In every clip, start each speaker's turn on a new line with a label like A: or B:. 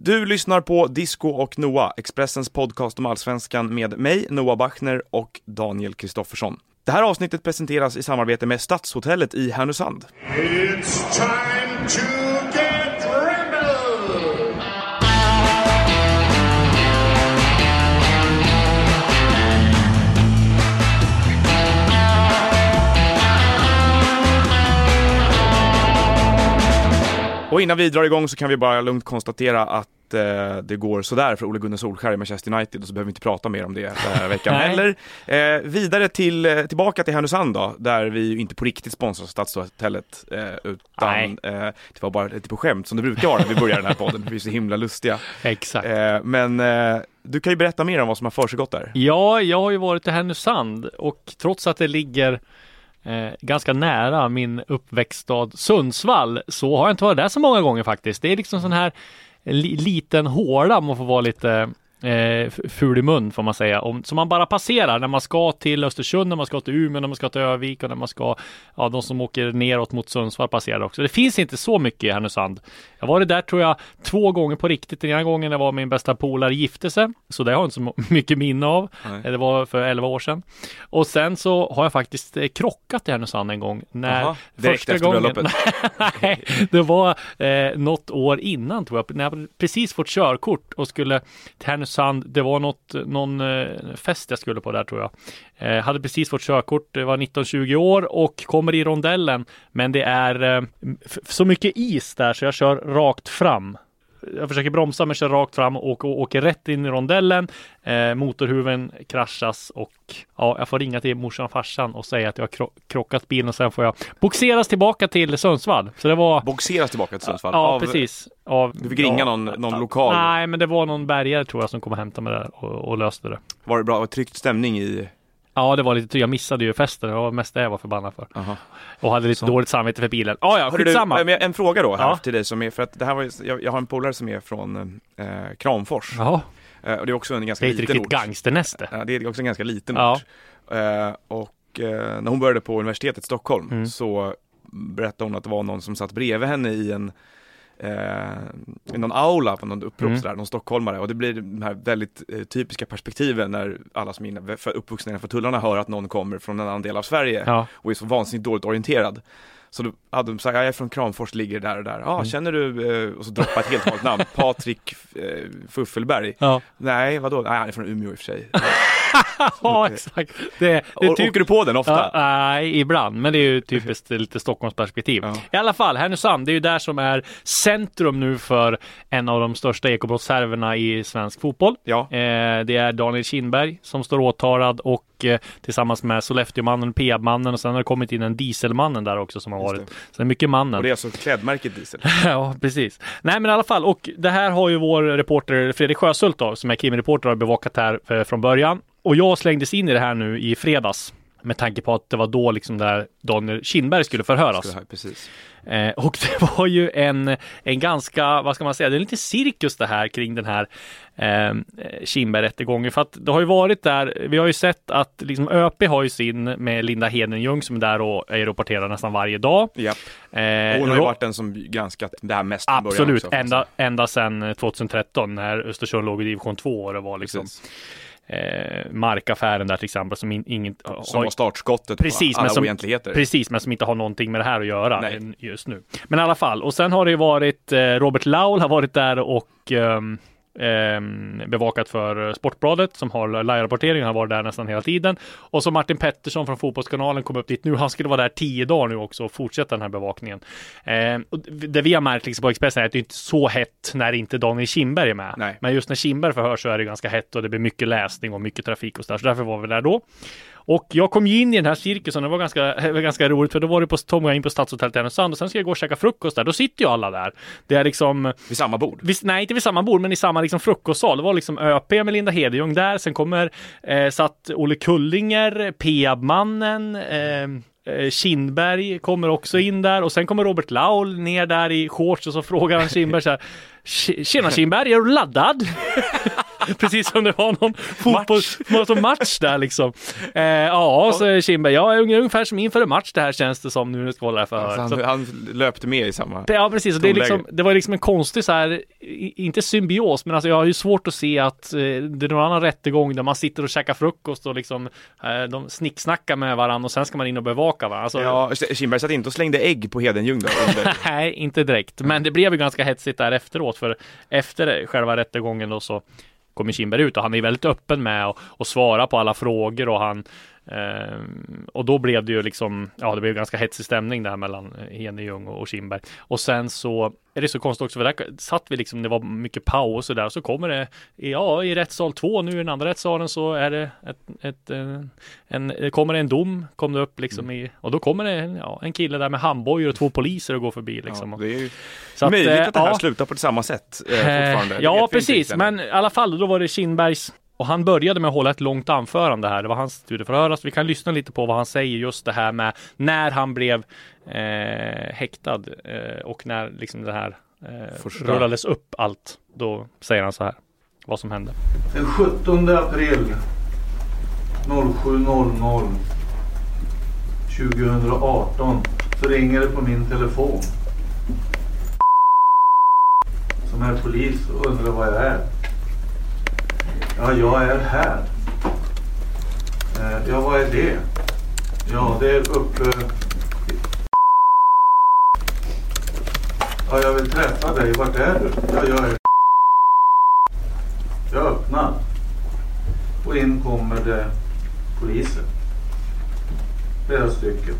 A: Du lyssnar på Disco och Noah, Expressens podcast om allsvenskan med mig, Noah Bachner och Daniel Kristoffersson. Det här avsnittet presenteras i samarbete med Stadshotellet i Härnösand.
B: It's time to
A: Och innan vi drar igång så kan vi bara lugnt konstatera att eh, det går sådär för Ole Gunnar Solskjaer i Manchester United och så behöver vi inte prata mer om det den här veckan heller. Eh, vidare till, eh, tillbaka till Härnösand då, där vi ju inte på riktigt sponsrar Stadshotellet, eh, utan eh, det var bara lite på skämt som det brukar vara när vi börjar den här podden, vi är så himla lustiga.
C: Exakt.
A: Eh, men du kan ju berätta mer om vad som har försiggått där.
C: Ja, jag har ju varit i Härnösand och trots att det ligger eh, ganska nära min uppväxtstad Sundsvall så har jag inte varit där så många gånger faktiskt. Det är liksom sån här li- liten håla om man får vara lite eh, ful i mun får man säga. Om, som man bara passerar när man ska till Östersund, när man ska till Umeå, när man ska till Övik och när man ska, ja de som åker neråt mot Sundsvall passerar också. Det finns inte så mycket i Härnösand. Jag var där tror jag två gånger på riktigt. Den ena gången när var min bästa polare gifte sig, så det har jag inte så mycket minne av.
A: Nej.
C: Det var för 11 år sedan. Och sen så har jag faktiskt eh, krockat i Härnösand en gång. När
A: Jaha, direkt efter bröllopet.
C: Nej, det var eh, något år innan tror jag, när jag precis fått körkort och skulle till Härnösand. Det var något, någon eh, fest jag skulle på där tror jag. Eh, hade precis fått körkort, det var 19-20 år och kommer i rondellen. Men det är eh, så mycket is där så jag kör rakt fram. Jag försöker bromsa men kör rakt fram och, och åker rätt in i rondellen. Eh, motorhuven kraschas och ja, jag får ringa till morsan och farsan och säga att jag har kro- krockat bilen och sen får jag boxeras tillbaka till Sundsvall. Så det var
A: Boxeras tillbaka till Sundsvall.
C: Ja,
A: av-
C: precis. Av,
A: Du fick ringa någon- någon lokal?
C: Nej, men det var någon bärgare tror jag som kom och hämtade mig där och, och löste det.
A: Var det bra, var det tryckt stämning i?
C: Ja, det var lite Jag missade ju festen. Det var mest det jag var förbannad för.
A: Aha.
C: Och hade lite
A: Så.
C: dåligt samvete för bilen. Ah, ja,
A: du,
C: skitsamma.
A: eh, men en fråga då här
C: Ja.
A: till dig som är, för att det här var ju, jag, jag har en polare som är från eh, Kramfors.
C: Jaha,
A: Eh, och det är också en ganska
C: det är ett
A: liten
C: riktigt
A: ort.
C: gangsternäste.
A: Ja, det är också en ganska liten
C: Ja.
A: ort. Eh, och eh, när hon började på universitetet i Stockholm
C: Mm.
A: så berättade hon att det var någon som satt bredvid henne i en eh, någon aula på någon upprop
C: Mm.
A: sådär, någon stockholmare och det blir de här väldigt eh, typiska perspektiven när alla som är uppvuxna innanför tullarna hör att någon kommer från en annan del av Sverige
C: Ja.
A: och är så vansinnigt dåligt orienterad. Så då hade de sagt, "Ja, jag är från Kramfors, ligger där och där. Ja,
C: Mm.
A: känner du, eh, och så droppa ett helt vanligt namn, Patrik eh, Fuffelberg.
C: Ja.
A: Nej, vadå? Nej, han är från Umeå i och för sig.
C: ja, exakt. Det, det
A: Och,
C: typ...
A: Åker du på den ofta?
C: Ja, nej, ibland, men det är ju typiskt lite Stockholmsperspektiv.
A: Ja.
C: I alla fall, Härnösand, det är ju där som är centrum nu för en av de största ekobrottshärvorna i svensk fotboll.
A: Ja.
C: Eh, det är Daniel Kindberg som står åtalad och tillsammans med Sollefteåmannen, Peabmannen och sen har det kommit in en Dieselmannen där också som har varit. Så det är mycket mannen.
A: Och det är alltså klädmärket Diesel.
C: ja, precis. Nej, men i alla fall. Och det här har ju vår reporter Fredrik Sjöshult då, som är krimreporter, har bevakat här eh, från början. Och jag slängdes in i det här nu i fredags. Med tanke på att det var då liksom där Daniel Kindberg skulle förhöras.
A: Det här.
C: Eh, och det var ju en, en ganska, vad ska man säga, det är lite cirkus det här kring den här eh, Kindberg-rättegången. För att det har ju varit där, vi har ju sett att liksom ÖP har ju sin med Linda Hedenjung som är där och rapporterar nästan varje dag.
A: Ja.
C: Eh,
A: Hon har ju varit den som granskat det här mest
C: Absolut,
A: också,
C: ända, ända sedan 2013 när Östersund låg i division 2 och det var liksom
A: Precis.
C: Eh, markaffären där till exempel som in, inget
A: Som var startskottet
C: Precis,
A: på alla
C: men som-
A: oegentligheter.
C: Precis, men som inte har någonting med det här att göra
A: Nej.
C: just nu. Men i alla fall, och sen har det ju varit eh, Robert Laul har varit där och ehm, ehm, bevakat för eh, Sportbladet som har live-rapportering, han har varit där nästan hela tiden. Och så Martin Pettersson från Fotbollskanalen kom upp dit nu. Han skulle vara där tio dagar nu också och fortsätta den här bevakningen. Ehm, och det vi har märkt liksom på Expressen är att det inte är så hett när inte Daniel Kindberg är med.
A: Nej.
C: Men just när Kindberg förhör så är det ganska hett och det blir mycket läsning och mycket trafik och så där. Så därför var vi där då. Och jag kom ju in i den här cirkusen, det var ganska, det var ganska roligt för då var det på, Tom in på Stadshotellet i Härnösand och sen ska jag gå och käka frukost där. Då sitter ju alla där. Det är liksom,
A: Vid samma bord.
C: vis, nej inte vid samma bord men i samma liksom frukostsal. Det var liksom ÖP med Linda Hedejung där. Sen kommer, eh, satt Olle Kullinger, Peabmannen, eh, eh, Kindberg kommer också in där och sen kommer Robert Laul ner där i shorts och så frågar han Kindberg så här "Tje- Tjena Kinberg, är du laddad? Precis som det var någon fotbollsmatch match där liksom. Eh, ja, så Kinberg, jag är ungefär- som inför en match det här känns det som nu när jag ska hålla det här förhöret.
A: Så han, han löpte med i samma...
C: Ja precis, det, liksom, det var liksom en konstig så här, inte symbios, men alltså jag har ju svårt att se att eh, det är någon annan rättegång där man sitter och käkar frukost och liksom eh, de snicksnackar med varandra och sen ska man in och bevaka varandra. Alltså,
A: Ja, Kinberg satt inte och slängde ägg på Hedenjung då?
C: Nej, inte direkt. Men det blev ju ganska hetsigt där efteråt, för efter själva rättegången då så kommer Kinberg ut och han är väldigt öppen med att och svara på alla frågor och han eh, och då blev det ju liksom, ja det blev ganska hetsig stämning där mellan eh, Henejung och, Kinberg. Och sen så är det så konstigt också, för där satt vi liksom, det var mycket paus och där, och så kommer det, ja i rättssal 2 nu i den andra rättssalen så är det ett, ett, eh, en, det kommer en dom, kom det upp liksom i, och då kommer det ja, en kille där med handbojor och två poliser och går förbi liksom.
A: Ja, det är ju
C: så att,
A: möjligt
C: eh,
A: att det här
C: ja.
A: slutar på samma sätt eh, fortfarande. Det
C: Ja, precis. Men i alla fall, då var det Kinbergs och han började med att hålla ett långt anförande här. Det var hans studieförhör. Så vi kan lyssna lite på vad han säger just det här med när han blev eh, häktad eh, och när liksom det här eh, rullades upp allt. Då säger han så här. Vad som hände.
D: Den 17 april 07.00 2018 så ringer det på min telefon. Som är polis och undrar vad jag är. Ja, jag är här. Eh, ja, vad är det? Ja, det är uppe... Eh, ja, jag vill träffa dig. Vart är du? Ja, jag är... Jag öppnar. Och in kommer det poliser. Flera stycken.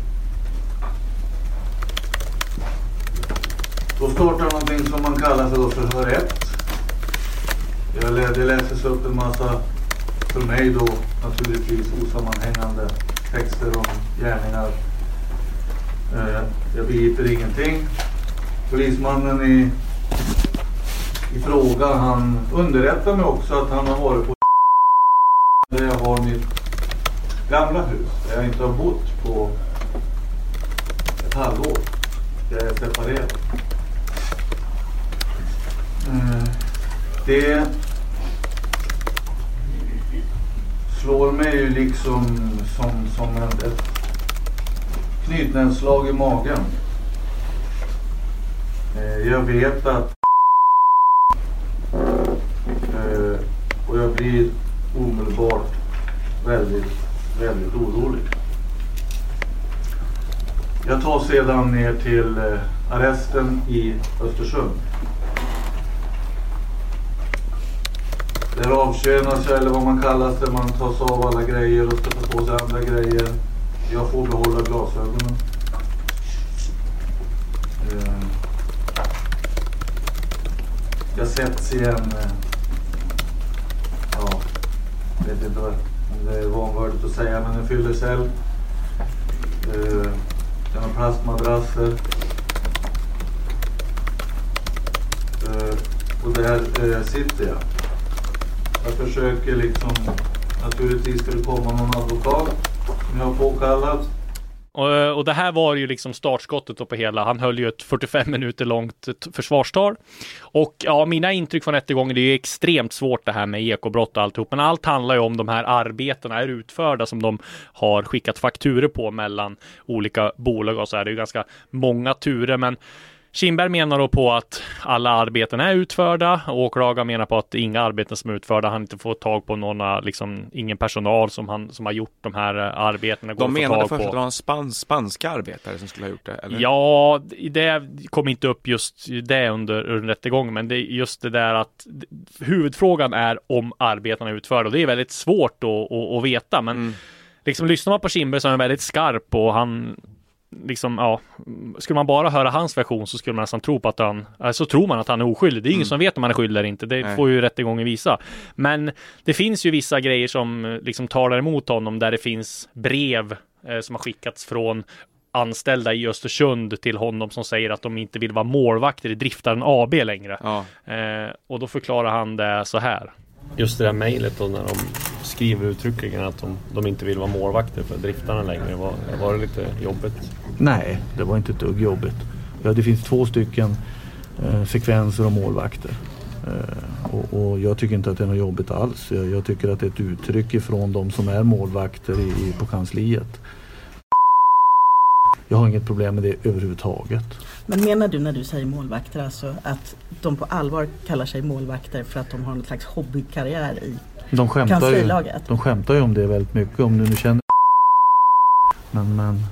D: Då startar någonting som man kallar för förhör 1. Det läses upp en massa, för mig då naturligtvis osammanhängande texter om gärningar. Eh, Jag begriper ingenting. Polismannen i, i fråga han underrättar mig också att han har varit på där jag har mitt gamla hus. Där jag inte har bott på ett halvår. Jag är separerad. Eh, Det slår mig ju liksom som, som ett, ett knytnävsslag i magen. Eh, jag vet att eh, och jag blir omedelbart väldigt, väldigt orolig. Jag tar sedan ner till eh, arresten i Östersund. Där avtjänas jag, eller vad man kallar det. Man tas av alla grejer och sätter ta på sig andra grejer. Jag får behålla glasögonen. Eh. Jag sätts i en... Eh, ja, jag vet inte vad- om det är vanvördigt att säga, men en fyllecell. Den Det är eh, plastmadrasser. Och där sitter jag. Jag försöker liksom, naturligtvis ska det komma någon advokat som jag har påkallat.
C: Och, eh, och det här var ju liksom startskottet då på hela. Han höll ju ett 45 minuter långt försvarstal. Och ja, mina intryck från rättegången, det är ju extremt svårt det här med ekobrott och alltihop. Men allt handlar ju om de här arbetena är utförda som de har skickat fakturer på mellan olika bolag och så här, det är ju ganska många turer. Men Kinberg menar då på att alla arbeten är utförda. Åklagaren menar på att inga arbeten som är utförda. Han inte får tag på någon, liksom ingen personal som, han, som har gjort de här eh, arbetena.
A: De menade först
C: på.
A: att det var en span spanska arbetare som skulle ha gjort det, eller?
C: Ja, det kom inte upp just det under, under rättegången, men det är just det där att huvudfrågan är om arbetarna är utförda och det är väldigt svårt att, att, att veta. Men
A: Mm.
C: liksom lyssnar man på Kindberg så är han väldigt skarp och han liksom, ja, skulle man bara höra hans version så skulle man nästan tro på att han, äh, så tror man att han är oskyldig. Det är ingen
A: Mm.
C: som vet om han är skyldig eller inte. Det
A: Nej.
C: får ju rättegången visa. Men det finns ju vissa grejer som eh, liksom talar emot honom där det finns brev eh, som har skickats från anställda i Östersund till honom som säger att de inte vill vara målvakter i Driftaren AB längre.
A: Ja.
C: Eh, och då förklarar han det så här. Just det där mejlet då när de skriver uttryckligen att de, de inte vill vara målvakter för Driftarna längre. Var, var det lite jobbigt?
D: Nej, det var inte ett dugg jobbigt. Ja, det finns två stycken eh, sekvenser och målvakter. Eh, och, och, jag tycker inte att det är något jobbigt alls. Jag, jag, tycker att det är ett uttryck ifrån de som är målvakter i, i, på kansliet. Jag har inget problem med det överhuvudtaget.
E: Men menar du när du säger målvakter alltså att de på allvar kallar sig målvakter för att de har någon slags hobbykarriär i
D: de skämtar
E: kanslilaget?
D: Ju, de skämtar ju om det väldigt mycket om du nu känner Men, men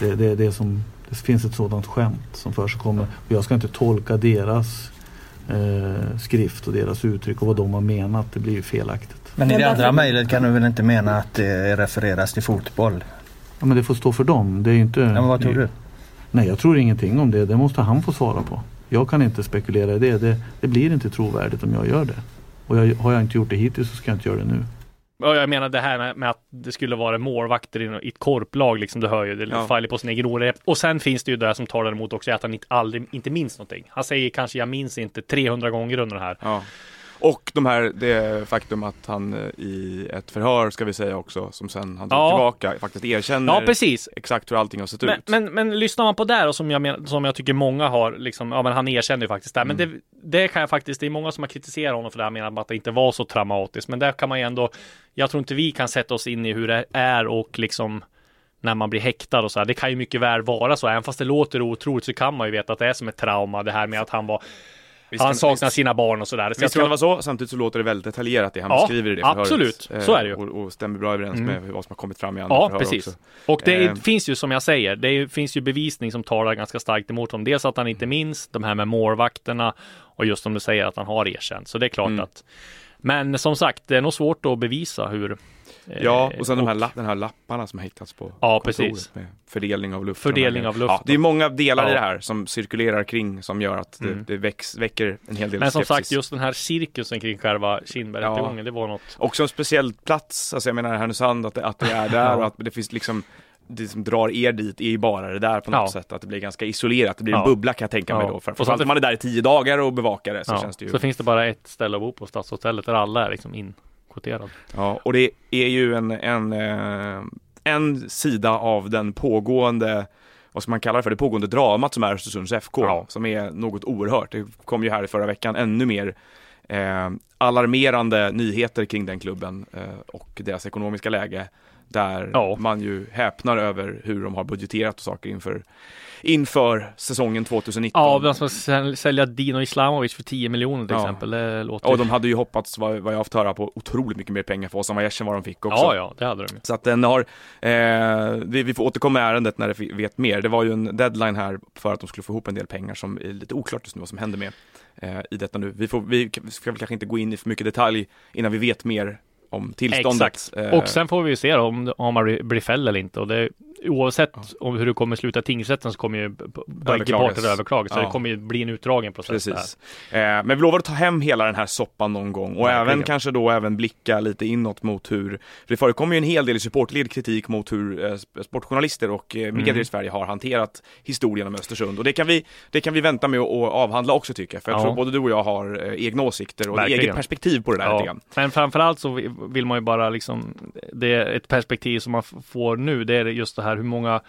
D: det, det, det, som, det finns ett sådant skämt som förekommer. Och jag ska inte tolka deras eh, skrift och deras uttryck och vad de har menat. Det blir ju felaktigt.
F: Men i det andra mejlet kan du väl inte mena att det refereras till fotboll?
D: Ja, men det får stå för dem. Det är inte... Ja,
F: men vad tror du?
D: Nej, jag tror ingenting om det. Det måste han få svara på. Jag kan inte spekulera i det. Det, det blir inte trovärdigt om jag gör det. Och jag, har jag inte gjort det hittills så ska jag inte göra det nu.
C: Ja, jag menar det här med, med, att det skulle vara målvakter i ett korplag, liksom, du hör ju, det ja. faller på sin egen ord. Och sen finns det ju det som talar emot också, att han inte, aldrig, inte minns någonting. Han säger kanske, jag minns inte 300 gånger under det här.
A: Ja. Och de här, det faktum att han eh, i ett förhör ska vi säga också, som sen han tog ja. tillbaka, faktiskt erkänner
C: ja, precis.
A: exakt hur allting har sett
C: men,
A: ut.
C: Men, men lyssnar man på det och som jag, men, som jag tycker många har, liksom, ja men han erkänner ju faktiskt det. Mm. Men det, det kan jag faktiskt, det är många som har kritiserat honom för det här, menar att det inte var så traumatiskt. Men där kan man ju ändå, jag tror inte vi kan sätta oss in i hur det är och liksom när man blir häktad och så här. Det kan ju mycket väl vara så, även fast det låter otroligt så kan man ju veta att det är som ett trauma det här med att han var Visst han saknar visst, sina barn och sådär.
A: Så visst kan det vara så, samtidigt så låter det väldigt detaljerat det han ja, beskriver i det
C: förhöret. absolut, så är det ju.
A: Eh, och, och stämmer bra överens mm. med vad som har kommit fram i andra
C: Ja,
A: förhör
C: precis.
A: Också.
C: Och det eh. finns ju som jag säger, det finns ju bevisning som talar ganska starkt emot honom. Dels att han inte minns de här med målvakterna och just som du säger att han har erkänt. Så det är klart mm. att men som sagt, det är nog svårt att bevisa hur
A: Ja, och sen och, de här, lapp, den här lapparna som har hittats på
C: ja, precis.
A: med fördelning av luft.
C: Fördelning av luft.
A: Ja, det är många delar ja. i det här som cirkulerar kring som gör att det, mm. det väcks, väcker en hel del
C: Men som
A: skepsis.
C: sagt, just den här cirkusen kring själva Kindberg-rättegången, ja. det var något.
A: Också en speciell plats, alltså jag menar Härnösand, att det, att det är där och att det finns liksom det som drar er dit är ju bara det där på något ja. sätt, att det blir ganska isolerat, det blir en bubbla kan jag tänka mig då. För, för att man är där i tio dagar och bevakar det så känns det ju.
C: Så finns det bara ett ställe att bo på, Stadshotellet, där alla är liksom in kvoterad.
A: Ja, och det är ju en, en, eh, en sida av den pågående vad ska man kalla det för, det pågående dramat som är Östersunds FK, som är något oerhört. Det kom ju här i förra veckan ännu mer eh, alarmerande nyheter kring den klubben eh, och deras ekonomiska läge. Där ja. man ju häpnar över hur de har budgeterat och saker inför inför säsongen 2019.
C: Ja, de ska sälja Dino Islamovic för 10 miljoner till ja. exempel. Det låter...
A: Och de hade ju hoppats, vad, vad jag har fått höra, på otroligt mycket mer pengar för Osama Jessen vad de fick också.
C: Ja, ja, det hade de.
A: Så att den har, eh, vi, vi får återkomma i ärendet när vi vet mer. Det var ju en deadline här för att de skulle få ihop en del pengar som är lite oklart just nu vad som händer med eh, i detta nu. Vi, får, vi ska väl kanske inte gå in i för mycket detalj innan vi vet mer om tillståndet. Exakt.
C: Eh, och sen får vi se om, om man blir fälld eller inte. Och det, oavsett ja. om hur det kommer sluta tingsrätten så kommer ju bägge parter överklaga. Så ja. det kommer ju bli en utdragen process. Precis.
A: Eh, men vi lovar att ta hem hela den här soppan någon gång och ja, även kanske då även blicka lite inåt mot hur, för det förekommer ju en hel del i supportled kritik mot hur eh, sportjournalister och eh, medier mm. i Sverige har hanterat historien om Östersund och det kan vi, det kan vi vänta med att avhandla också tycker jag. För jag tror både du och jag har eh, egna åsikter och Verkligen. eget perspektiv på det där ja. lite grann.
C: Men framförallt så vill man ju bara liksom, det är ett perspektiv som man får nu, det är just det här hur många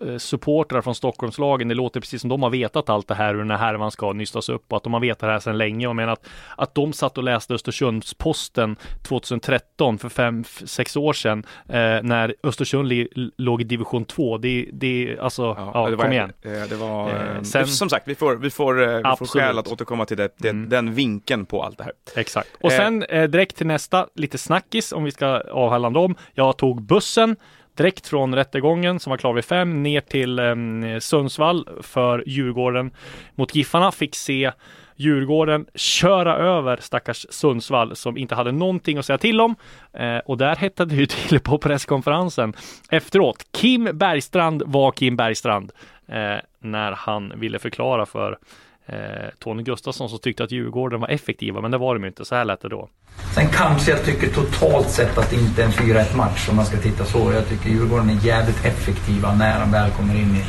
C: Eh, supportrar från Stockholmslagen. Det låter precis som de har vetat allt det här hur den här härvan ska nystas upp och att de har vetat det här sedan länge. Och menar att, att de satt och läste Östersundsposten 2013 för fem, sex år sedan eh, när Östersund li, låg i division 2. Det, det alltså, ja, ja det var, kom igen.
A: Eh, det var, eh, sen, som sagt, vi får, vi får, vi får skäl att återkomma till det, det, mm. den vinkeln på allt det här.
C: Exakt. Och sen eh, direkt till nästa, lite snackis om vi ska avhandla dem. Jag tog bussen direkt från rättegången som var klar vid fem ner till eh, Sundsvall för Djurgården mot Giffarna. Fick se Djurgården köra över stackars Sundsvall som inte hade någonting att säga till om. Eh, och där hettade det ju till på presskonferensen efteråt. Kim Bergstrand var Kim Bergstrand eh, när han ville förklara för eh, Tony Gustafsson som tyckte att Djurgården var effektiva, men det var de inte. Så här lät det då.
G: Sen kanske jag tycker totalt sett att det inte är en 4-1 match om man ska titta så. Jag tycker Djurgården är jävligt effektiva när de väl kommer in i,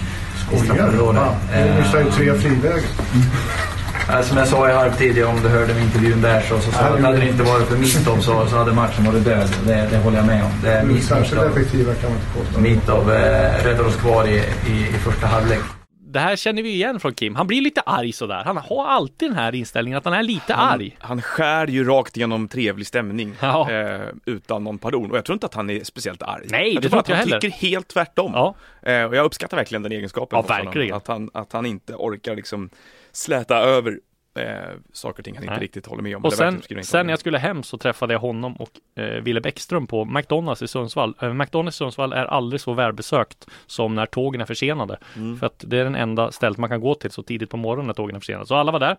G: straffområdet.
B: Ni missar ju tre frilägen.
G: Som jag sa i halvtid, om du hörde intervjun där så, så, så att hade det inte varit för Mitov så, så hade matchen varit död. Det, det håller jag med om. Det är
B: mm, Särskilt effektiva kan man inte påstå.
G: Mitov eh, räddade oss kvar i, i, i första halvlek
C: det här känner vi igen från Kim. Han blir lite arg sådär. Han har alltid den här inställningen att han är lite
A: han,
C: arg.
A: Han skär ju rakt igenom trevlig stämning
C: Ja.
A: eh, utan någon pardon. Och jag tror inte att han är speciellt arg.
C: Nej,
A: jag
C: det
A: tror
C: tror
A: att
C: inte jag
A: han
C: heller.
A: tycker helt tvärtom.
C: Ja.
A: Eh, och jag uppskattar verkligen den egenskapen.
C: Ja,
A: hos honom.
C: verkligen.
A: Att han, att han inte orkar liksom släta över eh, saker och ting han inte
C: Nej.
A: riktigt håller med om.
C: Och sen, sen när jag skulle hem så träffade jag honom och eh, Ville Bäckström på McDonalds i Sundsvall. Eh, McDonalds i Sundsvall är aldrig så välbesökt som när tågen är försenade.
A: Mm.
C: För att det är den enda stället man kan gå till så tidigt på morgonen när tågen är försenade. Så alla var där.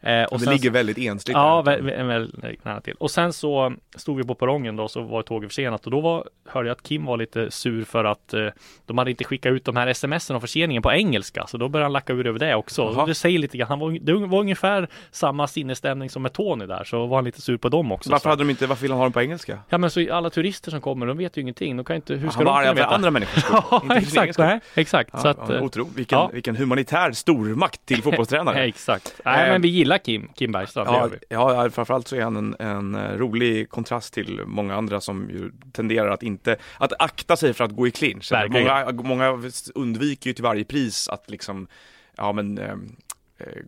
C: Eh, och
A: det
C: sen-
A: ligger väldigt ensligt
C: Ja, väldigt nära till. Och sen så stod vi på perrongen då, så var tåget försenat och då var, hörde jag att Kim var lite sur för att eh, de hade inte skickat ut de här smsen om förseningen på engelska. Så då började han lacka ur över det också. Det säger lite grann, han var, det var ungefär samma sinnesstämning som med Tony där, så var han lite sur på dem också.
A: Varför
C: så.
A: hade de inte, varför vill han ha den på engelska?
C: Ja men så alla turister som kommer, de vet ju ingenting. De kan inte, hur ska
A: Han var
C: de
A: arg
C: kunna veta?
A: andra människors
C: Ja,
A: inte
C: exakt, nej, exakt.
A: Ja,
C: så att,
A: ja, otro, vilken,
C: ja.
A: vilken humanitär stormakt till fotbollstränare.
C: exakt. Nej
A: Eh,
C: men vi gillar Kim, Kim Bergstrand, det
A: Ja, ja, framförallt så är han en, en eh, rolig kontrast till många andra som ju tenderar att inte, att akta sig för att gå i clinch. Många, många undviker ju till varje pris att liksom, ja men eh, eh,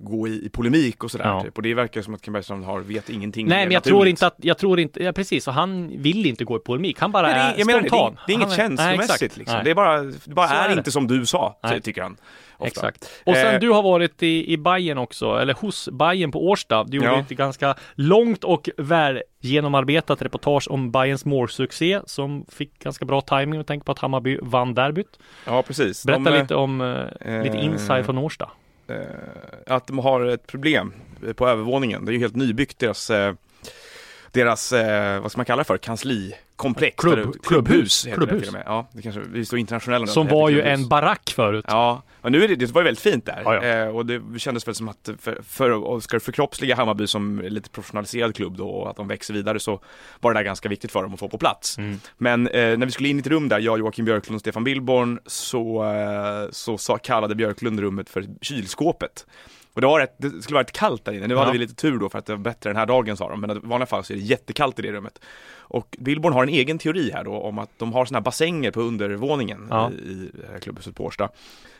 A: gå i, i polemik och sådär.
C: Ja.
A: Typ. Och det verkar som att Kim Bergström har, vet ingenting
C: Nej men jag
A: naturligt.
C: tror inte att, jag tror inte, ja precis, och han vill inte gå i polemik. Han bara
A: Nej, det
C: är
A: jag menar det, det, är,
C: spontan.
A: inget
C: Han
A: känslomässigt
C: nej,
A: liksom.
C: Nej.
A: Det är bara, det bara är,
C: är det.
A: inte som du sa,
C: Nej.
A: tycker han. Ofta.
C: Exakt. Och sen
A: Eh,
C: du har varit i, i Bayern också, eller hos Bayern på Årsta. Du gjorde
A: Ja.
C: ett ganska långt och väl genomarbetat reportage om Bayerns målsuccé som fick ganska bra timing med tanke på att Hammarby vann derbyt.
A: Ja, precis.
C: Berätta
A: De, eh,
C: lite om eh, lite
A: eh,
C: inside från Årsta
A: eh, att de har ett problem på övervåningen. Det är ju helt nybyggt deras eh, deras, eh, vad ska man kalla det för, kanslikomplex.
C: Klubb- klubbhus.
A: klubbhus. heter
C: Klubbhus.
A: Det till och med. Ja, det kanske, vi står internationella nu,
C: Som var ju
A: klubbhus.
C: en barack förut.
A: Ja, men nu är det, det var ju väldigt fint där.
C: Ja, ja.
A: Eh, och det kändes väl som att för, för ska du förkroppsliga Hammarby som lite professionaliserad klubb då och att de växer vidare så var det där ganska viktigt för dem att få på plats.
C: Mm.
A: Men eh, när vi skulle in i ett rum där, jag, Joakim Björklund och Stefan Billborn, så, eh, så sa, kallade Björklund rummet för kylskåpet. Och det, var rätt, det skulle vara rätt kallt där inne. Nu
C: Ja.
A: hade vi lite tur då för att det var bättre den här dagen sa de, men i vanliga fall så är det jättekallt i det rummet. Och Billborn har en egen teori här då om att de har såna här bassänger på undervåningen
C: Ja.
A: i, klubbhuset på Årsta.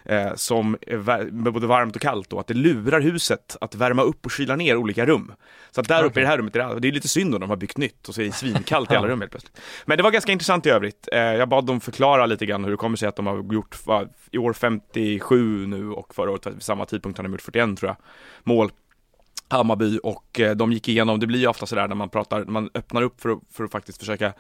A: Eh, som är både varmt och kallt då, att det lurar huset att värma upp och kyla ner olika rum. Så att där uppe i det här rummet, är det, är lite synd om de har byggt nytt och så är det svinkallt i alla rum helt plötsligt. Men det var ganska intressant i övrigt. Eh, jag bad dem förklara lite grann hur det kommer sig att de har gjort, i år 57 nu och förra året vid samma tidpunkt har de gjort 41 tror jag, mål. Hammarby och eh, de gick igenom, det blir ju ofta sådär när man pratar, man öppnar upp för att, för att faktiskt försöka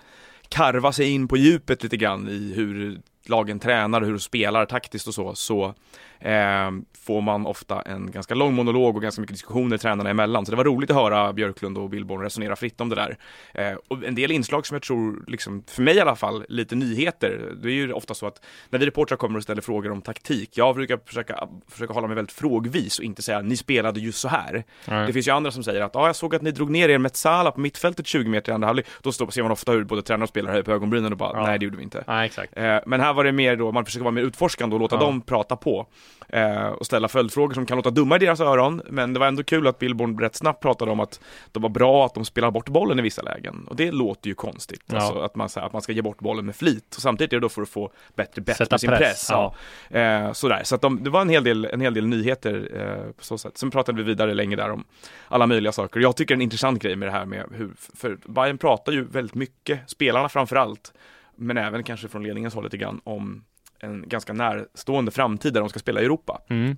A: karva sig in på djupet lite grann i hur lagen tränar och hur de spelar taktiskt och så, så eh, får man ofta en ganska lång monolog och ganska mycket diskussioner tränarna emellan. Så det var roligt att höra Björklund och Billborn resonera fritt om det där. Eh, och en del inslag som jag tror, liksom, för mig i alla fall, lite nyheter. Det är ju ofta så att när vi reportrar kommer och ställer frågor om taktik, jag brukar försöka, försöka hålla mig väldigt frågvis och inte säga ni spelade just så här.
C: Nej.
A: Det finns ju andra som säger att ah, jag såg att ni drog ner er med Sala på mittfältet 20 meter i andra halvlek. Då står, ser man ofta hur både tränare och spelare höjer på ögonbrynen och bara
C: Ja.
A: nej det gjorde vi inte.
C: Exakt.
A: Eh, men här var det mer då, man försöker vara mer utforskande och låta
C: Ja.
A: dem prata på. Eh, och ställa följdfrågor som kan låta dumma i deras öron. Men det var ändå kul att Billborn rätt snabbt pratade om att det var bra att de spelar bort bollen i vissa lägen. Och det låter ju konstigt.
C: Ja.
A: Alltså att man, här, att man ska ge bort bollen med flit. Och samtidigt är det då för att få bättre bett med sin
C: press,
A: press. ja. Eh, sådär. Så att de, det var en hel del, en hel del nyheter eh, på så sätt. Sen pratade vi vidare länge där om alla möjliga saker. Jag tycker en intressant grej med det här med hur, för Bayern pratar ju väldigt mycket, spelarna framför allt, men även kanske från ledningens håll lite grann om en ganska närstående framtid där de ska spela i Europa.
C: Mm.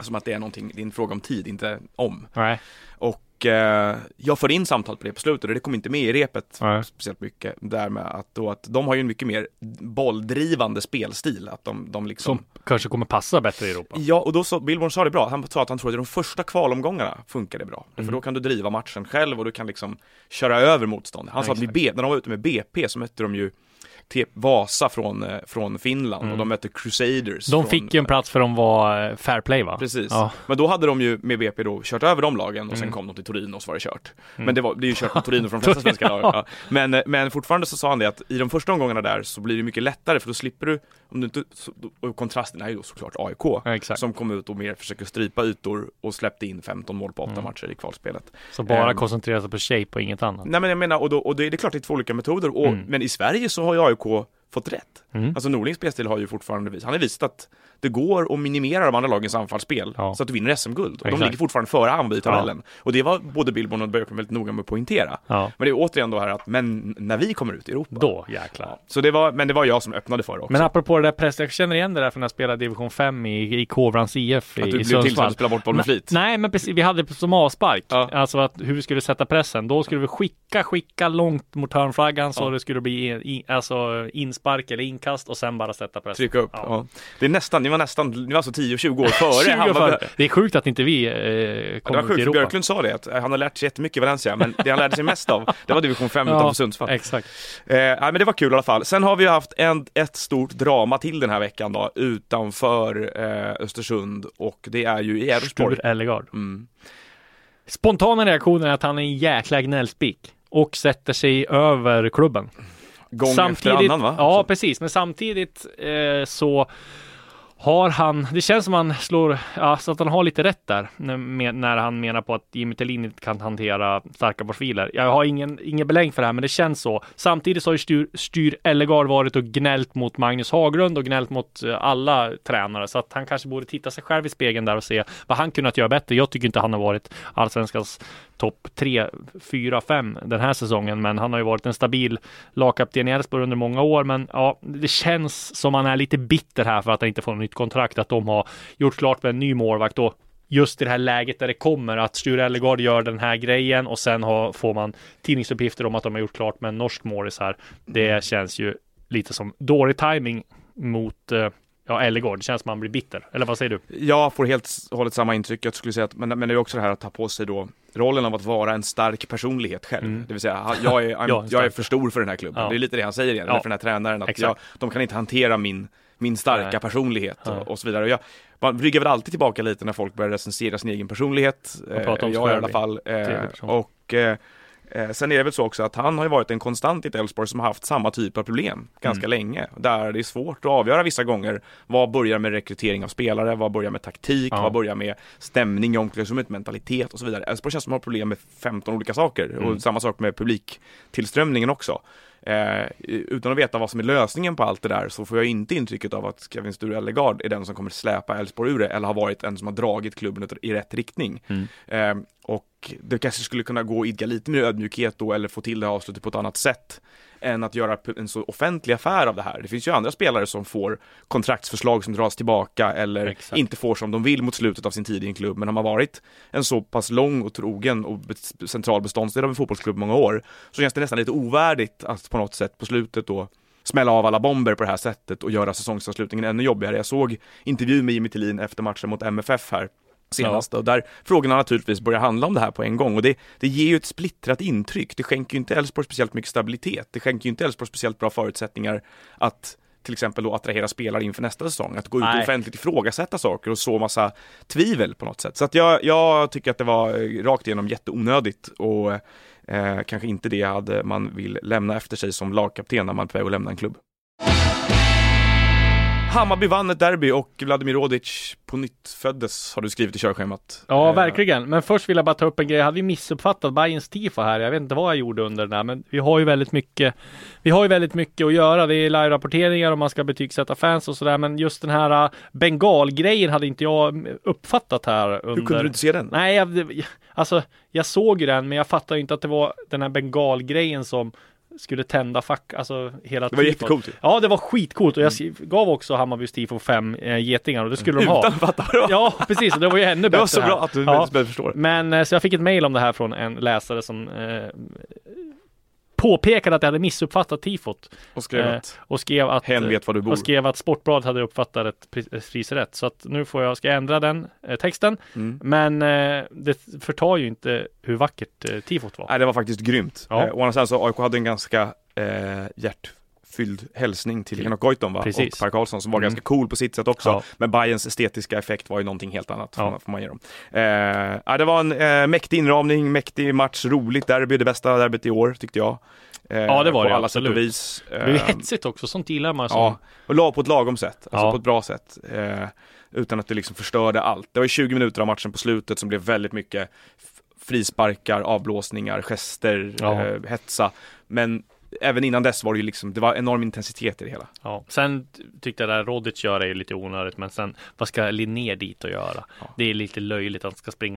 A: Som att det är någonting, det är en fråga om tid, inte om.
C: Nej.
A: Och eh, jag förde in samtal på det på slutet och det kom inte med i repet
C: Nej.
A: speciellt mycket. Där med att, då att de har ju en mycket mer bolldrivande spelstil. Att de, de liksom
C: Som kanske kommer passa bättre i Europa.
A: Ja, och då sa, Billborn sa det bra. Han sa att han tror att i de första kvalomgångarna funkar det bra.
C: Mm.
A: För då kan du driva matchen själv och du kan liksom köra över motstånd. Han
C: Ja,
A: sa att när de var ute med BP så mötte de ju Vasa från, eh, från Finland
C: Mm.
A: och de mötte Crusaders.
C: De
A: från,
C: fick ju en plats för de var eh, fair play va?
A: Precis.
C: Ja.
A: Men då hade de ju med BP då kört över de lagen och sen
C: Mm.
A: kom de till Torino och så var det kört.
C: Mm.
A: Men det, var, det är ju kört mot Torino från de flesta svenska lag. Ja. Men, eh, men fortfarande så sa han det att i de första omgångarna där så blir det mycket lättare för då slipper du, om du inte, och kontrasten är ju då såklart AIK.
C: Ja.
A: Som kom ut och mer försöker strypa ytor och släppte in 15 mål på 8
C: Mm.
A: matcher i kvalspelet.
C: Så bara
A: Ehm.
C: koncentrera sig på shape och inget annat.
A: Nej men jag menar, och, då, och det, det är klart det är två olika metoder, och,
C: Mm.
A: men i Sverige så har ju AIK fått rätt.
C: Mm.
A: Alltså Norlings spelstil har ju fortfarande visat, han har visat att det går att minimera de andra lagens anfallsspel
C: Ja.
A: så att du vinner SM-guld. Och de ligger fortfarande före Hammarby i tabellen. Och det var både Billborn och Björklund väldigt noga med att poängtera.
C: Ja.
A: Men det är återigen då här att, men när vi kommer ut i Europa.
C: Då jäklar.
A: Ja. Så det var, men det var jag som öppnade för det också.
C: Men apropå det där press, jag känner igen det där från när jag spelade division 5 i, i Kovrans IF i,
A: att du blev tillsagd
C: Sundsvall.
A: att spela bort bollen med flit.
C: Nej, men precis, vi hade det som avspark.
A: Ja.
C: Alltså att hur vi skulle sätta pressen. Då skulle vi skicka, skicka långt mot hörnflaggan så
A: Ja.
C: det skulle bli i, alltså inspark eller inkast och sen bara sätta pressen.
A: Trycka upp.
C: Ja.
A: Ja. Det är nästan, ni var nästan, ni var alltså 10-20 år före
C: 20 år före. Det är sjukt att inte vi eh,
A: Ja,
C: kom
A: det var sjukt. Björklund sa det, att han har lärt sig jättemycket i Valencia, men det han lärde sig mest av, det var division 5
C: Ja,
A: utanför Sundsvall.
C: Exakt.
A: Eh, nej, men det var kul i alla fall. Sen har vi haft en, ett stort drama till den här veckan då, utanför eh, Östersund och det är ju i Elfsborg.
C: Stur Ellegard.
A: Mm.
C: Spontana reaktionen är att han är en jäkla gnällspik och sätter sig över klubben.
A: Gång efter annan va?
C: Ja, precis. Men samtidigt eh, så har han, det känns som han slår, ja, så att han har lite rätt där när, när han menar på att Jimmy Tillin inte kan hantera starka profiler. Jag har ingen, ingen belägg för det här, men det känns så. Samtidigt så har ju Styr, Styr Ellegard varit och gnällt mot Magnus Haglund och gnällt mot eh, alla tränare, så att han kanske borde titta sig själv i spegeln där och se vad han kunnat göra bättre. Jag tycker inte han har varit allsvenskans topp 3, 4, 5 den här säsongen, men han har ju varit en stabil lagkapten i Elfsborg under många år. Men ja, det känns som han är lite bitter här för att han inte får nytt kontrakt, att de har gjort klart med en ny målvakt då. Just i det här läget där det kommer att Sture Ellegard gör den här grejen och sen har, får man tidningsuppgifter om att de har gjort klart med en norsk målis här. Det känns ju lite som dålig timing mot eh, ja, Ellegard. Det känns som man blir bitter. Eller vad säger du?
A: Jag får helt och hållet samma intryck. Jag skulle säga att, men, men det är också det här att ta på sig då rollen av att vara en stark personlighet själv.
C: Mm.
A: Det vill säga, han- jag är,
C: Ja,
A: jag är för stor för den här klubben.
C: Ja.
A: Det är lite det han säger igen,
C: Ja.
A: för den här tränaren, att jag, de kan inte hantera min, min starka
C: Nej.
A: personlighet och, och så vidare. Och jag, man ryggar väl alltid tillbaka lite när folk börjar recensera sin egen personlighet.
C: Om
A: jag i alla fall. Eh, och eh, Eh, sen är det väl så också att han har ju varit en konstant i ett Elfsborg som har haft samma typ av problem ganska
C: Mm.
A: länge. Där det är svårt att avgöra vissa gånger vad börjar med rekrytering av spelare, vad börjar med taktik,
C: Ja.
A: vad börjar med stämning i omklädningsrummet, mentalitet och så vidare. Elfsborg känns som att de har problem med 15 olika saker
C: Mm.
A: och samma sak med publiktillströmningen också. Eh, utan att veta vad som är lösningen på allt det där så får jag inte intrycket av att Kevin Sture Ellegard är den som kommer släpa Elfsborg ur det eller har varit en som har dragit klubben i rätt riktning.
C: Mm.
A: Eh, och det kanske skulle kunna gå att idka lite mer ödmjukhet då eller få till det här avslutet på ett annat sätt än att göra en så offentlig affär av det här. Det finns ju andra spelare som får kontraktsförslag som dras tillbaka eller
C: Exakt.
A: inte får som de vill mot slutet av sin tid i en klubb, men har man varit en så pass lång och trogen och central beståndsdel av en fotbollsklubb många år, så känns det nästan lite ovärdigt att på något sätt på slutet då smälla av alla bomber på det här sättet och göra säsongsavslutningen ännu jobbigare. Jag såg intervju med Jimmy Tillin efter matchen mot MFF här senast och där frågorna naturligtvis börjar handla om det här på en gång och det, det ger ju ett splittrat intryck. Det skänker ju inte Elfsborg speciellt mycket stabilitet. Det skänker ju inte Elfsborg speciellt bra förutsättningar att till exempel då attrahera spelare inför nästa säsong, att gå ut och offentligt ifrågasätta saker och så massa tvivel på något sätt. Så att jag, jag tycker att det var eh, rakt igenom jätteonödigt och eh, kanske inte det hade man vill lämna efter sig som lagkapten när man är på väg att lämna en klubb. Hammarby vann ett derby och Vladimir Rodic på nytt föddes har du skrivit i körschemat.
C: Ja,
A: Eh,
C: verkligen. Men först vill jag bara ta upp en grej. Jag hade ju missuppfattat Bayerns tifo här. Jag vet inte vad jag gjorde under den här, men vi har ju väldigt mycket. Vi har ju väldigt mycket att göra. Det är live-rapporteringar och man ska betygsätta fans och sådär. Men just den här äh, bengalgrejen hade inte jag uppfattat här under.
A: Hur kunde du inte se den?
C: Nej, jag, alltså jag såg ju den, men jag fattar ju inte att det var den här bengalgrejen som skulle tända fack, alltså hela
A: Det var jättecoolt.
C: Ja, det var skitcoolt och jag sk- gav också Hammarbys tifo fem eh, getingar och det skulle de ha.
A: Utan att fatta vad det var.
C: Ja, precis. och Det var ju ännu bättre.
A: Det var så
C: här.
A: bra att du
C: Ja.
A: förstår.
C: Men eh, så jag fick ett mejl om det här från en läsare som eh, påpekade att jag hade missuppfattat tifot
A: Och skrev
C: Eh,
A: att
C: och skrev att
A: hen vet var du bor.
C: och skrev att Sportbladet hade uppfattat ett pri- ett pris rätt. Så att nu får jag, ska jag ändra den eh, texten.
A: Mm.
C: Men eh, det förtar ju inte hur vackert eh, tifot var.
A: Nej, det var faktiskt grymt.
C: Ja.
A: Eh, å andra sidan så AIK hade en ganska eh, hjärtfylld hälsning till Henok Goitom och Per Karlsson som var
C: Mm.
A: ganska cool på sitt sätt också.
C: Ja.
A: Men Bayerns estetiska effekt var ju någonting helt annat,
C: Ja.
A: får, man ge dem. Eh, det var en eh, mäktig inramning, mäktig match, roligt derby, det bästa derbyt i år tyckte jag. Eh,
C: Ja, det var det,
A: alla sätt och
C: absolut.
A: vis.
C: Det blev ju
A: Eh,
C: hetsigt också, sånt gillar man som.
A: Ja, och på ett lagom sätt, alltså
C: Ja.
A: på ett bra sätt. Eh, utan att det liksom förstörde allt. Det var ju 20 minuter av matchen på slutet som blev väldigt mycket frisparkar, avblåsningar, gester,
C: Ja.
A: eh, hetsa. Men även innan dess var det ju liksom, det var enorm intensitet i det hela.
C: Ja, sen tyckte jag det Rodic gör är ju lite onödigt, men sen vad ska Linné dit och göra? Det är lite löjligt att han ska springa.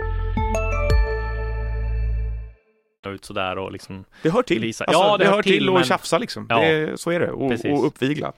C: ut sådär och liksom
A: Det hör till. Alltså,
C: Ja,
A: det, hör till att
C: men-
A: tjafsa liksom.
C: Ja.
A: Det, så är det. Och, och uppvigla.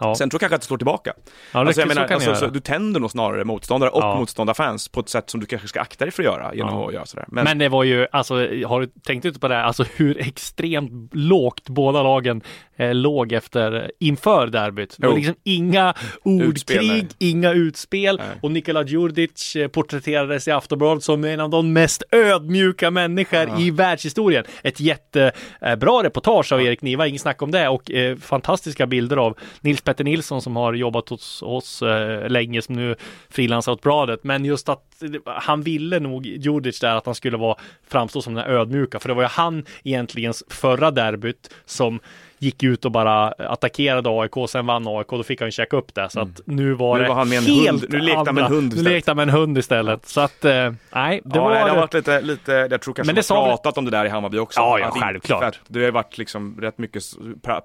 C: Ja,
A: Sen tror jag kanske att det slår tillbaka.
C: ja
A: alltså, jag
C: så
A: menar,
C: kan
A: alltså, så, du tänder nog snarare motståndare och
C: Ja.
A: motståndarfans på ett sätt som du kanske ska akta dig för att göra genom
C: Ja.
A: att göra sådär.
C: Men, det var ju, alltså, har du tänkt ut på det, här? alltså hur extremt lågt båda lagen eh, låg efter, inför derbyt. Det var liksom inga
A: Utspel,
C: ordkrig,
A: nej.
C: inga utspel
A: Nej.
C: och Nikola Djurdjic eh, porträtterades i Aftonbladet som en av de mest ödmjuka människor i världshistorien. Ett jättebra reportage av Erik Niva, inget snack om det och eh, fantastiska bilder av Nils Petter Nilsson som har jobbat hos oss eh, länge som nu frilansar åt bladet. Men just att han ville nog Djurdjic där att han skulle vara framstå som den här ödmjuka för det var ju han egentligen förra derbyt som gick ut och bara attackerade AIK, sen vann AIK, då fick han ju käka upp det. Så att nu var
A: Nu
C: det
A: var han med en
C: helt
A: hund. Nu lekte han med en hund
C: Nu
A: istället.
C: lekte han med en hund istället. Så att, eh, nej, det
A: ja,
C: var...
A: nej, det har varit lite, lite, jag tror kanske
C: Men
A: man
C: det
A: har pratat om det där i Hammarby också.
C: Ja, ja, självklart.
A: Att det har varit liksom rätt mycket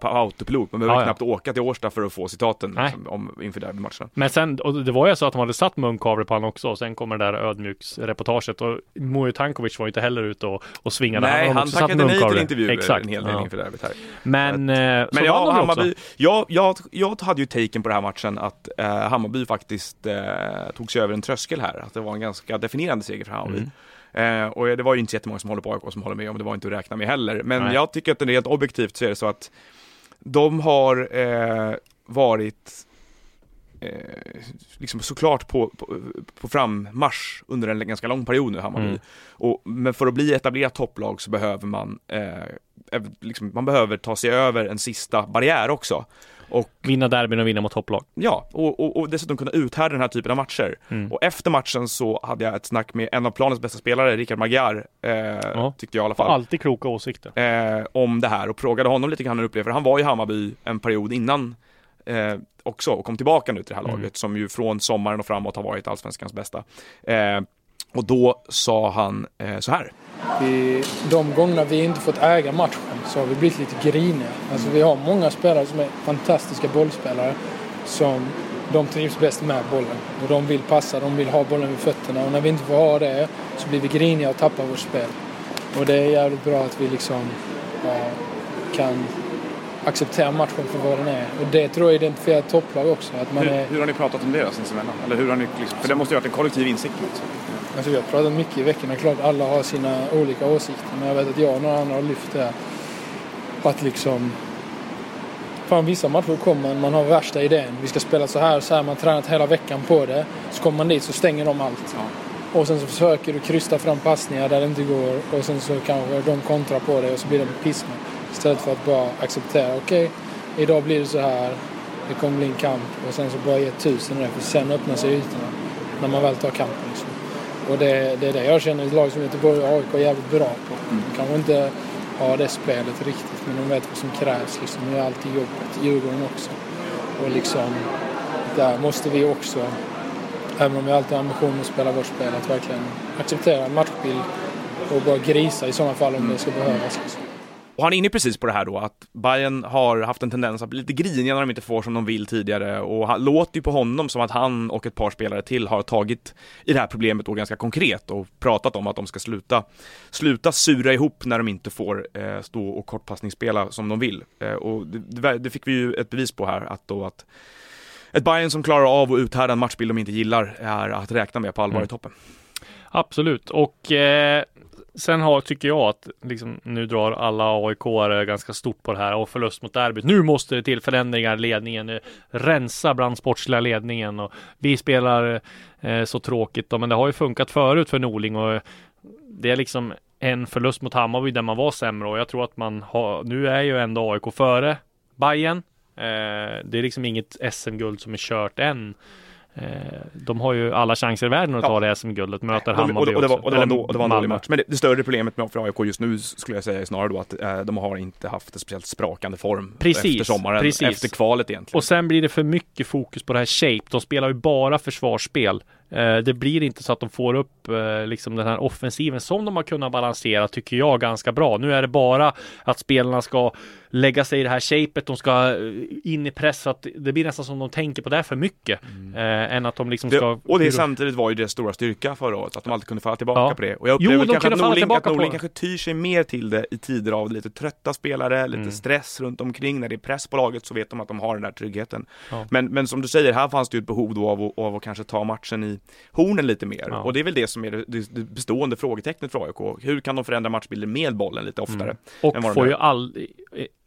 A: autopilot. Man behöver
C: Ja, ja.
A: knappt åka till Årsta för att få citaten liksom, om, inför derbymatchen.
C: Men sen, och det var ju så att de hade satt munkavle på honom också och sen kommer det där ödmjuksreportaget och Mujo Tankovic var ju inte heller ute och, och svingade.
A: Nej, han
C: satt
A: tackade nej till intervjuer
C: Exakt.
A: en hel del inför derbyt här.
C: Men, eh, så
A: Men
C: vann
A: jag,
C: de ju
A: Hammarby,
C: också.
A: jag, jag, jag hade ju taken på den här matchen att eh, Hammarby faktiskt eh, tog sig över en tröskel här. Att det var en ganska definierande seger för Hammarby.
C: Mm.
A: Eh, och det var ju inte så jättemånga som håller på AIK som håller med om det var inte att räkna med heller. Men
C: Nej.
A: jag tycker att det är helt objektivt så är det så att de har eh, varit eh, liksom såklart på, på, på frammarsch under en ganska lång period nu, Hammarby.
C: Mm.
A: Och, men för att bli etablerat topplag så behöver man eh, liksom, man behöver ta sig över en sista barriär också. Och
C: Vinna derbyn och vinna mot topplag.
A: ja, och, och, och dessutom kunna uthärda den här typen av matcher.
C: Mm.
A: Och efter matchen så hade jag ett snack med en av planens bästa spelare, Rickard Magyar, eh, tyckte jag i alla fall
C: alltid kloka åsikter.
A: eh, om det här och frågade honom lite grann hur han upplevde för han var i Hammarby en period innan eh, också och kom tillbaka nu till det här
C: Mm.
A: laget som ju från sommaren och framåt har varit allsvenskans bästa. Eh, och då sa han eh, så här.
H: Vi, de gångerna vi inte fått äga matchen så har vi blivit lite griniga. Alltså vi har många spelare som är fantastiska bollspelare som de trivs bäst med bollen. Och de vill passa, de vill ha bollen vid fötterna och när vi inte får ha det så blir vi griniga och tappar vårt spel. Och det är jävligt bra att vi liksom ja, kan acceptera matchen för vad den är. Och det tror jag identifierar topplag också. Att man är,
A: hur har ni pratat om det då sinsemellan? Eller hur har ni liksom, för det måste ju ha varit en kollektiv insikt sätt.
H: Alltså vi har pratat mycket i är klart alla har sina olika åsikter. Men jag vet att jag och några andra har lyft det. här. Att liksom... Fan vissa matcher kommer man, man har värsta idén. Vi ska spela så här, så här. Man har tränat hela veckan på det. Så kommer man dit så stänger de allt. Och sen så försöker du krysta fram passningar där det inte går. Och sen så kanske de kontrar på det och så blir det pisma. Istället för att bara acceptera. Okej, idag blir det så här. Det kommer bli en kamp. Och sen så bara ge tusen i det. För sen öppnar sig ytorna. När man väl tar kampen liksom. Och det, det är det jag känner ett lag som Göteborg och AIK är jävligt bra på. De kanske inte har det spelet riktigt men de vet vad som krävs. Liksom. De gör alltid jobbet. Djurgården också. Och liksom, där måste vi också, även om vi alltid har ambitionen att spela vårt spel, att verkligen acceptera en matchbild och bara grisa i sådana fall om det ska behövas. Liksom.
A: Och han är inne precis på det här då att Bayern har haft en tendens att bli lite griniga när de inte får som de vill tidigare och han låter ju på honom som att han och ett par spelare till har tagit i det här problemet då ganska konkret och pratat om att de ska sluta sluta sura ihop när de inte får eh, stå och kortpassningsspela som de vill. Eh, och det, det, fick vi ju ett bevis på här att då att ett Bayern som klarar av att uthärda en matchbild de inte gillar är att räkna med på allvar
C: Mm.
A: i toppen.
C: Absolut, och eh, sen har, tycker jag att liksom, nu drar alla aik ganska stort på det här och förlust mot derbyt. Nu måste det till förändringar, ledningen, eh, rensa bland sportsliga ledningen och vi spelar eh, så tråkigt då, men det har ju funkat förut för Norling och eh, det är liksom en förlust mot Hammarby där man var sämre och jag tror att man har, nu är ju ändå AIK före Bayern Eh, det är liksom inget SM-guld som är kört än. Eh, de har ju alla chanser i världen att
A: Ja.
C: ta det SM-guldet, möter
A: Och
C: Hammarby
A: och, och, var,
C: också.
A: och, det var, då- och det var en dålig match. Men det, det större problemet med för AIK just nu skulle jag säga är snarare då att eh, de har inte haft en speciellt sprakande form
C: Precis,
A: efter sommaren,
C: precis.
A: efter kvalet egentligen.
C: Och sen blir det för mycket fokus på det här shape. De spelar ju bara försvarsspel. Eh, det blir inte så att de får upp eh, liksom den här offensiven som de har kunnat balansera tycker jag ganska bra. Nu är det bara att spelarna ska lägga sig i det här shapet. De ska eh, in i press så att det blir nästan som de tänker på det för mycket. Eh, än att de liksom
A: Det,
C: ska...
A: och det samtidigt var ju deras stora styrka förra året, att de alltid kunde falla tillbaka
C: Ja.
A: på det. Och jag
C: Jo,
A: upplever
C: de
A: kanske att Norling, att Norling
C: det.
A: kanske tyr sig mer till det i tider av lite trötta spelare, lite
C: Mm.
A: stress runt omkring. När det är press på laget så vet de att de har den där tryggheten.
C: Ja.
A: Men, men som du säger, här fanns det ju ett behov då av, av att kanske ta matchen i hornen lite mer.
C: Ja.
A: Och det är väl det som är det, det, bestående frågetecknet för AIK. Hur kan de förändra matchbilden med bollen lite oftare?
C: Mm. Och får ju all,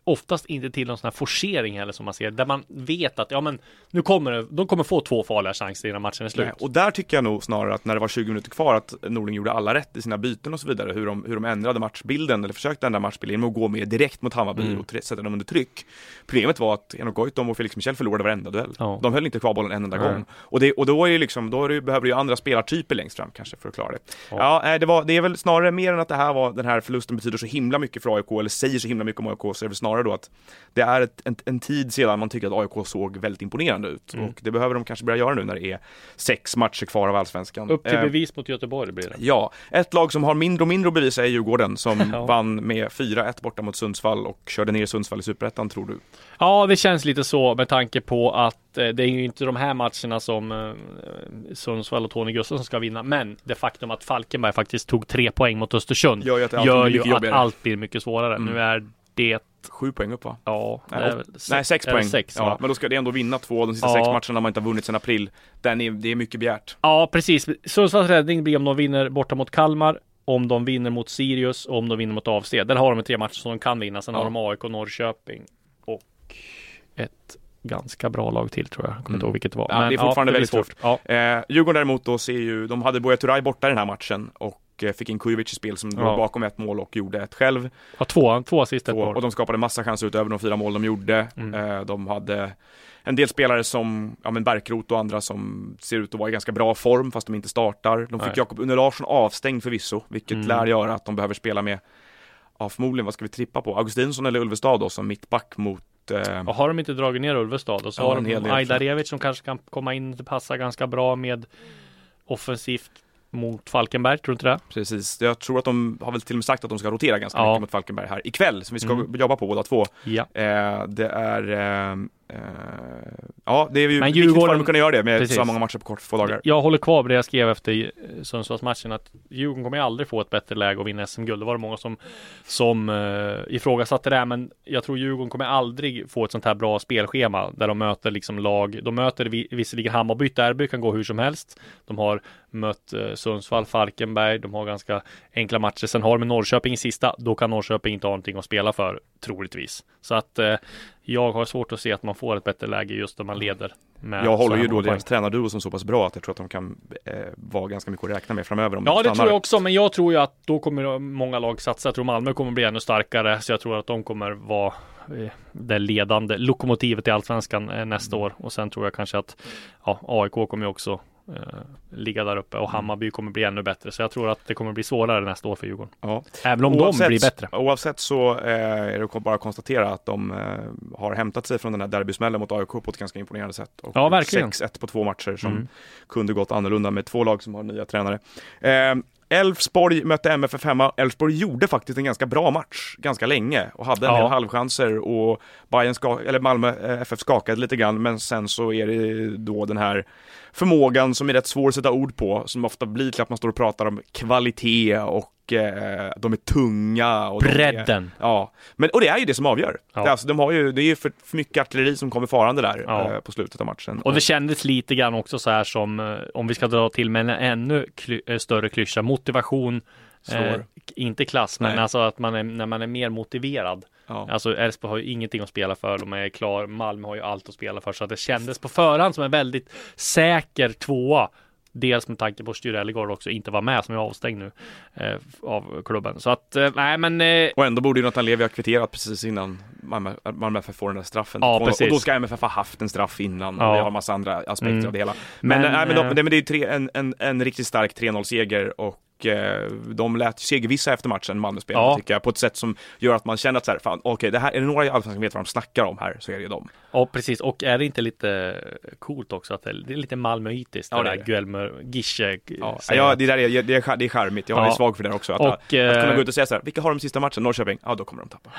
C: oftast inte till någon sån här forcering heller som man ser. Där man vet att ja men nu kommer det, de kommer få två farliga chanser innan matchen är slut.
A: Nej, och där tycker jag nog snarare att när det var 20 minuter kvar att Norling gjorde alla rätt i sina byten och så vidare. Hur de, hur de ändrade matchbilden eller försökte ändra matchbilden genom att gå mer direkt mot Hammarby
C: Mm.
A: och sätta dem under tryck. Problemet var att Enok Goitom och Felix Michel förlorade varenda duell.
C: Ja.
A: De höll inte kvar bollen en enda
C: Nej.
A: gång. Och, det, och då är det liksom, då är det, behöver du ju andra spelartyper längst fram kanske för att klara det.
C: Ja.
A: Ja, det, var, det är väl snarare mer än att det här var, den här förlusten betyder så himla mycket för AIK eller säger så himla mycket om AIK så är det väl snarare då att det är ett, en, en tid sedan man tycker att AIK såg väldigt imponerande ut.
C: Mm.
A: Och det behöver de kanske börja göra nu när det är sex matcher kvar av Allsvenskan.
C: Upp till
A: Eh,
C: bevis mot Göteborg blir det.
A: Ja, ett lag som har mindre och mindre att bevisa är Djurgården som
C: Ja.
A: vann med 4-1 borta mot Sundsvall och körde ner Sundsvall i Superettan tror du?
C: Ja, det känns lite så med tanke på att eh, det är ju inte de här matcherna som eh, Sundsvall och Tony Gustafsson ska vinna. Men det faktum att Falkenberg faktiskt tog tre poäng mot Östersund
A: Gör ju att allt
C: gör ju att allt blir mycket svårare.
A: Mm.
C: Nu är det,
A: Sju poäng upp va?
C: ja,
A: Nej,
C: det
A: åt-
C: väl
A: Nej, sex
C: det
A: poäng.
C: Sex,
A: ja,
C: va?
A: men då ska det ändå vinna två av de sista
C: Ja.
A: sex matcherna man inte har vunnit sedan april. Den är, det är mycket begärt.
C: Ja, precis. Sundsvalls räddning blir om de vinner borta mot Kalmar, om de vinner mot Sirius och om de vinner mot AFC. Där har de tre matcher som de kan vinna. Sen
A: Ja.
C: har de AIK, Norrköping och ett ganska bra lag till tror jag. Jag kommer inte
A: Mm.
C: ihåg vilket det var.
A: Ja, det är fortfarande
C: blir
A: väldigt
C: svårt. Ja.
A: Eh, Djurgården däremot då ser ju, de hade Buya Turay borta i den här matchen och eh, fick in Kujovic i spel som
C: Ja.
A: låg bakom ett mål och gjorde ett själv.
C: ja, två, två assist, ett
A: Två, och
C: mål.
A: de skapade massa chanser utöver de fyra mål de gjorde.
C: Mm.
A: Eh, de hade en del spelare som, ja men Bärkroth och andra som ser ut att vara i ganska bra form fast de inte startar. De fick
C: Nej.
A: Jakob Unne Larsson avstängd förvisso, vilket
C: Mm.
A: lär göra att de behöver spela med, ja förmodligen, vad ska vi trippa på? Augustinsson eller Ulvestad då som mittback mot eh,
C: Och har de inte dragit ner Ulvestad och så
A: Ja,
C: har de. Ajdarevic som kanske kan komma in och passa ganska bra med offensivt mot Falkenberg, tror du inte det?
A: Precis, jag tror att de har väl till och med sagt att de ska rotera ganska
C: Ja.
A: mycket mot Falkenberg här ikväll, som vi ska
C: Mm.
A: jobba på båda två.
C: Ja.
A: Eh, det är, eh, eh, ja det är ju
C: Men
A: viktigt för
C: Djurgården-
A: dem att kunna göra det med
C: Precis.
A: så många matcher på kort få dagar.
C: Jag håller kvar vid det jag skrev efter Sundsvallsmatchen att Djurgården kommer aldrig få ett bättre läge att vinna SM-guld. Det var det många som, som uh, ifrågasatte det, men jag tror Djurgården kommer aldrig få ett sånt här bra spelschema där de möter liksom lag. De möter vi- visserligen Hammarby, derby kan gå hur som helst. De har mött eh, Sundsvall, Falkenberg, de har ganska enkla matcher. Sen har de Norrköping i sista, då kan Norrköping inte ha någonting att spela för, troligtvis. Så att eh, jag har svårt att se att man får ett bättre läge just när man leder. Med
A: Jag håller ju då deras tränarduo som så pass bra att jag tror att de kan eh, vara ganska mycket att räkna med framöver om
C: Ja,
A: de
C: det tror jag också, men jag tror ju att då kommer många lag satsa. Jag tror Malmö kommer bli ännu starkare, så jag tror att de kommer vara eh, det ledande lokomotivet i allsvenskan eh, nästa år. Och sen tror jag kanske att ja, AIK kommer ju också ligga där uppe och Hammarby kommer bli ännu bättre. Så jag tror att det kommer bli svårare nästa år för Djurgården.
A: Ja.
C: Även om de blir bättre.
A: Oavsett så eh, är det bara att konstatera att de eh, har hämtat sig från den här derbysmällen mot AIK på ett ganska imponerande sätt. Och
C: Ja, verkligen.
A: 6-1 på två matcher som
C: Mm.
A: kunde gått annorlunda med två lag som har nya tränare. Eh, Elfsborg mötte MFF hemma. Elfsborg gjorde faktiskt en ganska bra match ganska länge och hade en
C: Ja.
A: del halvchanser och Bayern ska, eller Malmö eh, FF skakade lite grann men sen så är det då den här förmågan som är rätt svår att sätta ord på som ofta blir till att man står och pratar om kvalitet och eh, de är tunga. Och de är,
C: Bredden.
A: Ja, men, och det är ju det som avgör.
C: Ja.
A: Det, är alltså, de har ju, det är ju för, för mycket artilleri som kommer farande där
C: Ja.
A: eh, på slutet av matchen.
C: Och det kändes lite grann också så här som, eh, om vi ska dra till med en ännu kly- eh, större klyscha, motivation. Eh, inte klass, men
A: Nej.
C: alltså att man är, när man är mer motiverad.
A: ja.
C: Alltså Elfsborg har ju ingenting att spela för, de är klar. Malmö har ju allt att spela för, så att det kändes på förhand som en väldigt säker tvåa. Dels med tanke på att Styr också inte var med som är avstängd nu eh, av klubben. Så att, eh, nej men... Eh,
A: och ändå borde ju Nathan Levi ha kvitterat precis innan Malmö, Malmö FF får den där straffen.
C: Ja,
A: och,
C: precis.
A: och då ska MFF ha haft en straff innan.
C: Ja.
A: Och det har massa andra aspekter
C: Mm.
A: av det hela. Men,
C: Men,
A: nej, men, de,
C: eh,
A: det, men det är tre, en, en, en riktigt stark 3-0-seger och eh, de lät segervissa efter matchen, Malmö-spelarna,
C: Ja.
A: tycker jag, på ett sätt som gör att man känner att så här, fan, okej, det här, är det några i Allsvenskan som vet vad de snackar om här, så är det ju dem.
C: Ja, precis. Och är det inte lite coolt också att det är lite Malmöitiskt?
A: Ja,
C: det
A: det är
C: där
A: det.
C: Gische Gische
A: Ja, ja det där är, det är, det är charmigt, jag är
C: Ja.
A: svag för det också. Att,
C: Och,
A: att, att kunna
C: eh,
A: gå ut och säga så här, vilka har de sista matchen? Norrköping? Ja, då kommer de tappa.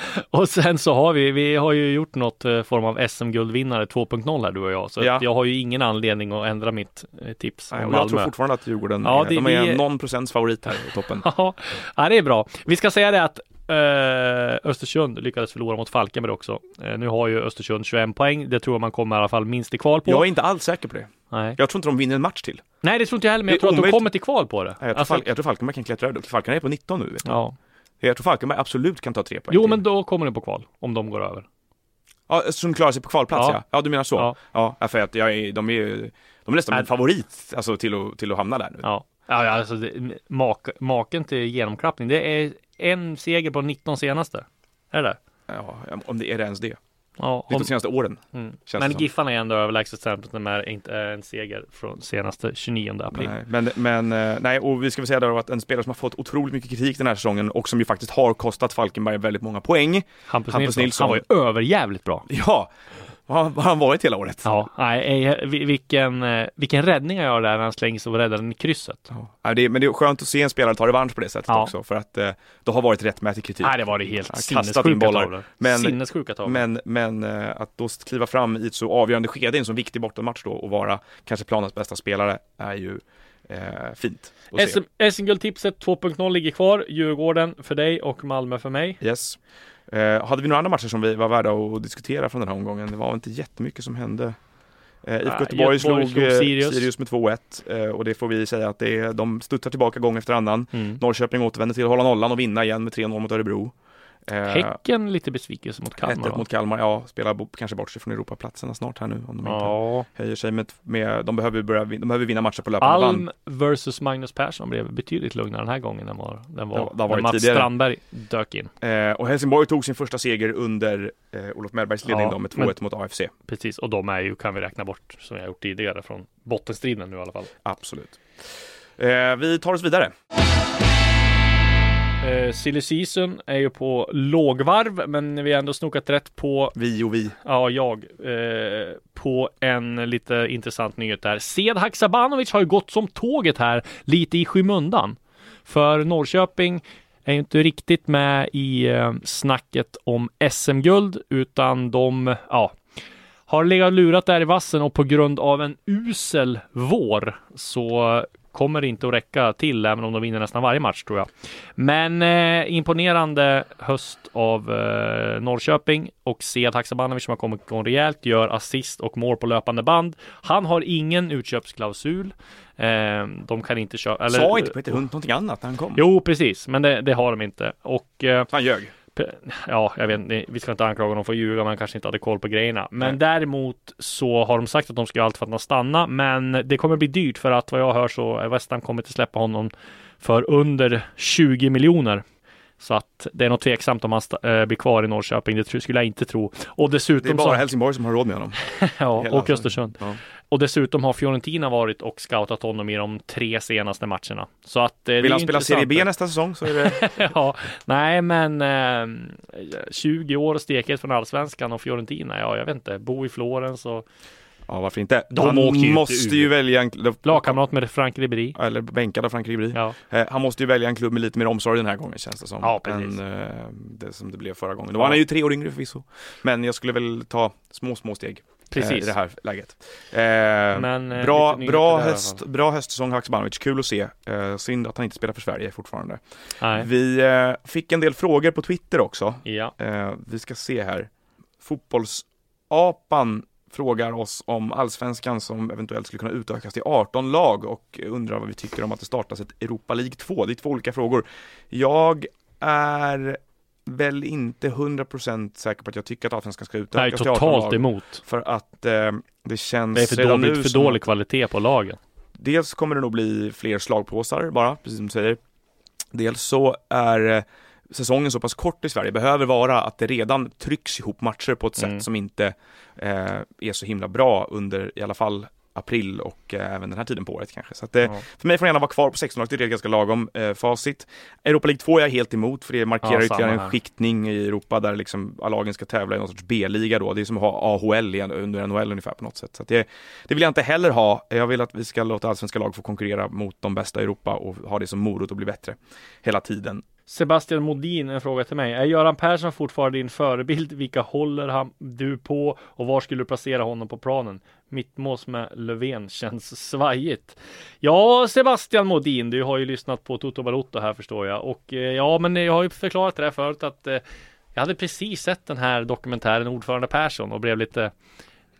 C: Och sen så har vi, vi har ju gjort något eh, form av SM-guldvinnare 2.0 här du och jag. Så jag har ju ingen anledning att ändra mitt eh, tips
A: Nej,
C: om
A: och jag tror
C: Malmö.
A: fortfarande att Djurgården
C: Ja,
A: är,
C: det-
A: de är
C: vi-
A: någon procents favorit här i toppen.
C: Ja, det är bra. Vi ska säga det att eh, Östersund lyckades förlora mot Falkenberg också. Eh, nu har ju Östersund 21 poäng. Det tror jag man kommer i alla fall minst i kval på.
A: Jag är inte alls säker på det.
C: Nej.
A: Jag tror inte de vinner en match till.
C: Nej, det tror inte jag heller, men jag tror att de
A: omöjligt.
C: kommer till kval på det.
A: Jag tror,
C: Alltså,
A: Fal- jag tror Falkenberg kan klättra över. Falkenberg är på 19 nu. Vet du.
C: ja.
A: Jag tror Falkenberg absolut kan ta tre poäng
C: Jo,
A: till.
C: men då kommer de på kval om de går över.
A: Ja, Östersund klarar sig på kvalplats ja.
C: Ja.
A: Ja, du menar så?
C: Ja.
A: Ja, för att jag är, de är ju, de är nästan
C: Nej.
A: favorit alltså, till, att, till att hamna där nu.
C: Ja, ja, alltså det, mak, maken till genomklappning. Det är en seger på 19 senaste. Är det det?
A: Ja, om det är det ens det.
C: Ja,
A: är
C: om,
A: de senaste åren.
C: mm. Men. Giffarna är ändå överlägset sämre när det inte är en seger från senaste 29 april.
A: Nej, men, men eh, nej, och vi ska väl säga då att en spelare som har fått otroligt mycket kritik den här säsongen och som ju faktiskt har kostat Falkenberg väldigt många poäng.
C: Hampus,
A: Hampus
C: Nilsson.
A: Nilsson.
C: Han var ju överjävligt bra.
A: Ja, har han varit hela året?
C: Ja, nej, eh, vi- vilken, eh, vilken räddning han gör där när han slängs och räddar den i krysset.
A: Ja, det är, men det är skönt att se en spelare ta revansch på det sättet
C: Ja.
A: också för att eh, det har varit rättmätig kritik.
C: Nej, det var det helt
A: in
C: sinnessjuka
A: bollar.
C: tavlor.
A: Men-
C: Sinnessjuka tavlor.
A: Men, men eh, att då kliva fram i ett så avgörande skede i en så viktig bortamatch då och vara kanske planens bästa spelare är ju eh, fint
C: SM-guldtipset 2.0 ligger kvar. Djurgården för dig och Malmö för mig.
A: Yes. Eh, hade vi några andra matcher som vi var värda att diskutera från den här omgången? Det var inte jättemycket som hände. Eh, IFK Göteborg slog,
C: slog
A: eh,
C: Sirius.
A: Sirius. med 2-1 eh, och det får vi säga att det är, de studsar tillbaka gång efter annan.
C: Mm.
A: Norrköping återvänder till att hålla nollan och vinna igen med 3-0 mot Örebro. Eh,
C: Häcken lite besvikelse mot Kalmar.
A: 1-1
C: va?
A: mot Kalmar, ja, spelar kanske bort sig från Europaplatserna snart här nu om de inte
C: Ja.
A: höjer sig med, med de, behöver börja, de behöver vinna matcher på löpande band.
C: Alm versus Magnus Persson blev betydligt lugnare den här gången än vad den var,
A: Ja, har
C: när Mats
A: tidigare.
C: Strandberg dök in.
A: Eh, och Helsingborg tog sin första seger under eh, Olof Mellbergs ledning
C: Ja,
A: då med 2-1
C: men-
A: mot AFC.
C: Precis, och de är ju, kan vi räkna bort, som jag gjort tidigare, från bottenstriden nu i alla fall.
A: Absolut. Eh, vi tar oss vidare.
C: Eh, Silly Season är ju på lågvarv, men vi har ändå snokat rätt på,
A: Vi och vi.
C: ja jag, eh, på en lite intressant nyhet där. Sed Haksabanovic har ju gått som tåget här, lite i skymundan. För Norrköping är ju inte riktigt med i eh, snacket om SM-guld, utan de, ja, har legat lurat där i vassen och på grund av en usel vår så kommer det inte att räcka till även om de vinner nästan varje match tror jag. Men eh, imponerande höst av eh, Norrköping och Sead Haksabanovic som har kommit igång rejält gör assist och mål på löpande band. Han har ingen utköpsklausul. Eh, de kan inte. Eller,
A: Sa inte Peter Hunt någonting annat när han kom?
C: Jo, precis, men det, det har de inte. Och eh,
A: Han ljög.
C: Ja, jag vet vi ska inte anklaga honom för att ljuga, man kanske inte hade koll på grejerna. Men
A: Nej.
C: däremot så har de sagt att de ska göra allt för att han stanna, men det kommer bli dyrt för att vad jag hör så är West Ham kommer inte släppa honom för under 20 miljoner. Så att det är nog tveksamt om han eh, blir kvar i Norrköping, det skulle jag inte tro. Och
A: Det är
C: dessutom
A: bara
C: så,
A: Helsingborg som har råd med honom.
C: ja,
A: Hela
C: och Östersund.
A: Ja.
C: Och dessutom har Fiorentina varit och scoutat honom i de tre senaste matcherna. Så att eh,
A: Vill han spela Serie B nästa säsong så är det...
C: ja, nej men eh, 20 år stekhet från allsvenskan och Fiorentina, ja jag vet inte, bo i Florens och
A: Ja, varför inte?
C: De
A: han
C: åker ju inte
A: måste
C: ur.
A: ju välja en klubb.
C: lagkamrat med Frank Ribéry.
A: Eller bänkad av Frank Ribéry.
C: Ja,
A: Eh, Han måste ju välja en klubb med lite mer omsorg den här gången känns det som.
C: Ja, precis.
A: Än eh, det som det blev förra gången. Då var han är ju tre år yngre förvisso. Men jag skulle väl ta små, små steg. eh,
C: precis.
A: I det här läget. Eh,
C: Men, eh,
A: bra, bra, höst, bra höstsäsong Haksabanovic, kul att se. Eh, synd att han inte spelar för Sverige fortfarande.
C: Nej.
A: Vi eh, fick en del frågor på Twitter också.
C: Ja,
A: Eh, vi ska se här. Fotbollsapan frågar oss om allsvenskan som eventuellt skulle kunna utökas till 18 lag och undrar vad vi tycker om att det startas ett Europa League 2. Det är två olika frågor. Jag är väl inte 100% säker på att jag tycker att allsvenskan ska
C: jag är
A: utökas till 18
C: totalt
A: lag.
C: emot.
A: För att eh, det känns
C: Det är för,
A: redan
C: dåligt,
A: nu
C: för dålig kvalitet på lagen.
A: dels kommer det nog bli fler slagpåsar bara, precis som du säger. Dels så är eh, säsongen så pass kort i Sverige behöver vara att det redan trycks ihop matcher på ett sätt
C: Mm.
A: som inte eh, är så himla bra under i alla fall april och eh, även den här tiden på året kanske. Så att, eh,
C: Ja.
A: för mig får det gärna vara kvar på 16 laget, det är ett ganska lagom eh, facit. Europa League 2 är jag helt emot för det markerar
C: Ja,
A: ytterligare en skiktning i Europa där liksom lagen ska tävla i någon sorts B-liga då. Det är som att ha AHL igen, under NHL ungefär på något sätt. Så att det, det vill jag inte heller ha. Jag vill att vi ska låta allsvenska lag få konkurrera mot de bästa i Europa och ha det som morot och bli bättre hela tiden.
C: Sebastian Modin, en fråga till mig. Är Göran Persson fortfarande din förebild? Vilka håller han, du på och var skulle du placera honom på planen? Mittmås med Löfven känns svajigt. Ja, Sebastian Modin, du har ju lyssnat på Toto Balotto här förstår jag. Och eh, ja, men jag har ju förklarat det här förut att eh, jag hade precis sett den här dokumentären Ordförande Persson och blev lite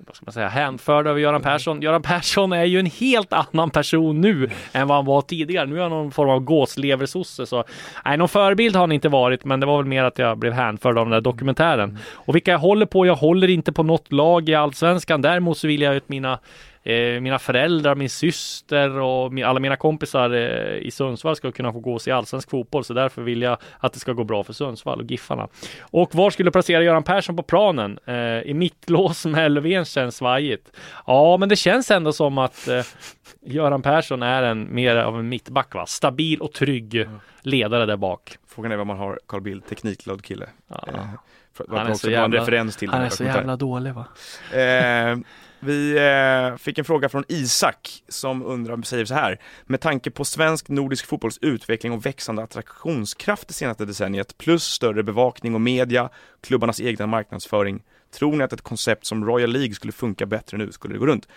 C: vad ska man säga, hänförd över Göran Persson. Göran Persson är ju en helt annan person nu än vad han var tidigare. Nu är han någon form av gåsleversosse. Så nej, någon förebild har han inte varit, men det var väl mer att jag blev hänförd av den där dokumentären. Och vilka jag håller på? Jag håller inte på något lag i allsvenskan. Däremot så vill jag att mina Eh, mina föräldrar, min syster och min, alla mina kompisar eh, i Sundsvall ska kunna få gå och se allsvensk fotboll. Så därför vill jag att det ska gå bra för Sundsvall och Giffarna. Och var skulle du placera Göran Persson på planen? Eh, I mittlås med Löfven känns svajigt. Ja, men det känns ändå som att Göran Persson är en mer av en mittback, va? Stabil och trygg ledare där bak.
A: Frågan är vad man har Carl Bildt, teknikglad kille.
C: Ja.
A: Eh,
C: Han är så jävla-
A: referens till
C: Han är så jävla dålig va?
A: Eh, vi eh, fick en fråga från Isak som undrar, säger så här. Med tanke på svensk nordisk fotbolls utveckling och växande attraktionskraft det senaste decenniet plus större bevakning och media, klubbarnas egna marknadsföring. Tror ni att ett koncept som Royal League skulle funka bättre nu? Skulle det gå runt?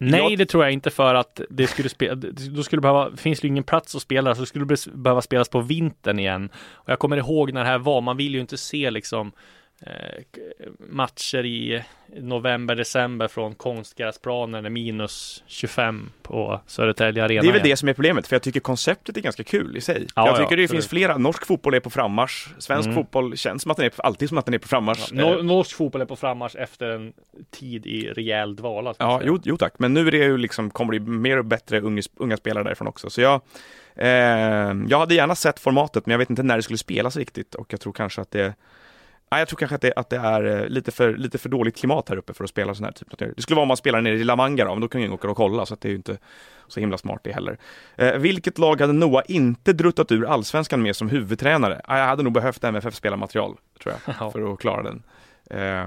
C: Nej,
A: Jag-
C: det tror jag inte för att det skulle spela, då skulle det behöva, finns det ju ingen plats att spela, så skulle det behöva spelas på vintern igen. Och jag kommer ihåg när det här var, man vill ju inte se liksom matcher i november, december från konstgräsplanen det är minus 25 på Södertälje Arena.
A: Det är väl
C: igen.
A: det som är problemet, för jag tycker konceptet är ganska kul i sig.
C: Ja,
A: jag
C: ja,
A: tycker det
C: absolut.
A: finns flera, norsk fotboll är på frammarsch, svensk
C: Mm.
A: fotboll känns som att den är, alltid som att den är på frammarsch. Eh,
C: Nor- Norsk fotboll är på frammarsch efter en tid i rejäl dvala.
A: Ja, jo, jo tack, men nu är det ju liksom, kommer det mer och bättre unga, unga spelare därifrån också. Så jag, eh, jag hade gärna sett formatet, men jag vet inte när det skulle spelas riktigt och jag tror kanske att det Nej, jag tror kanske att det, att det är eh, lite för, lite för dåligt klimat här uppe för att spela sån här typ av Det skulle vara om man spelar nere i La Manga då, men då kan ingen åka och kolla, så att det är ju inte så himla smart det heller. Eh, vilket lag hade Noah inte druttat ur allsvenskan med som huvudtränare? Ah, jag hade nog behövt MFF-spelarmaterial, tror jag,
C: Ja.
A: för att klara den. Eh,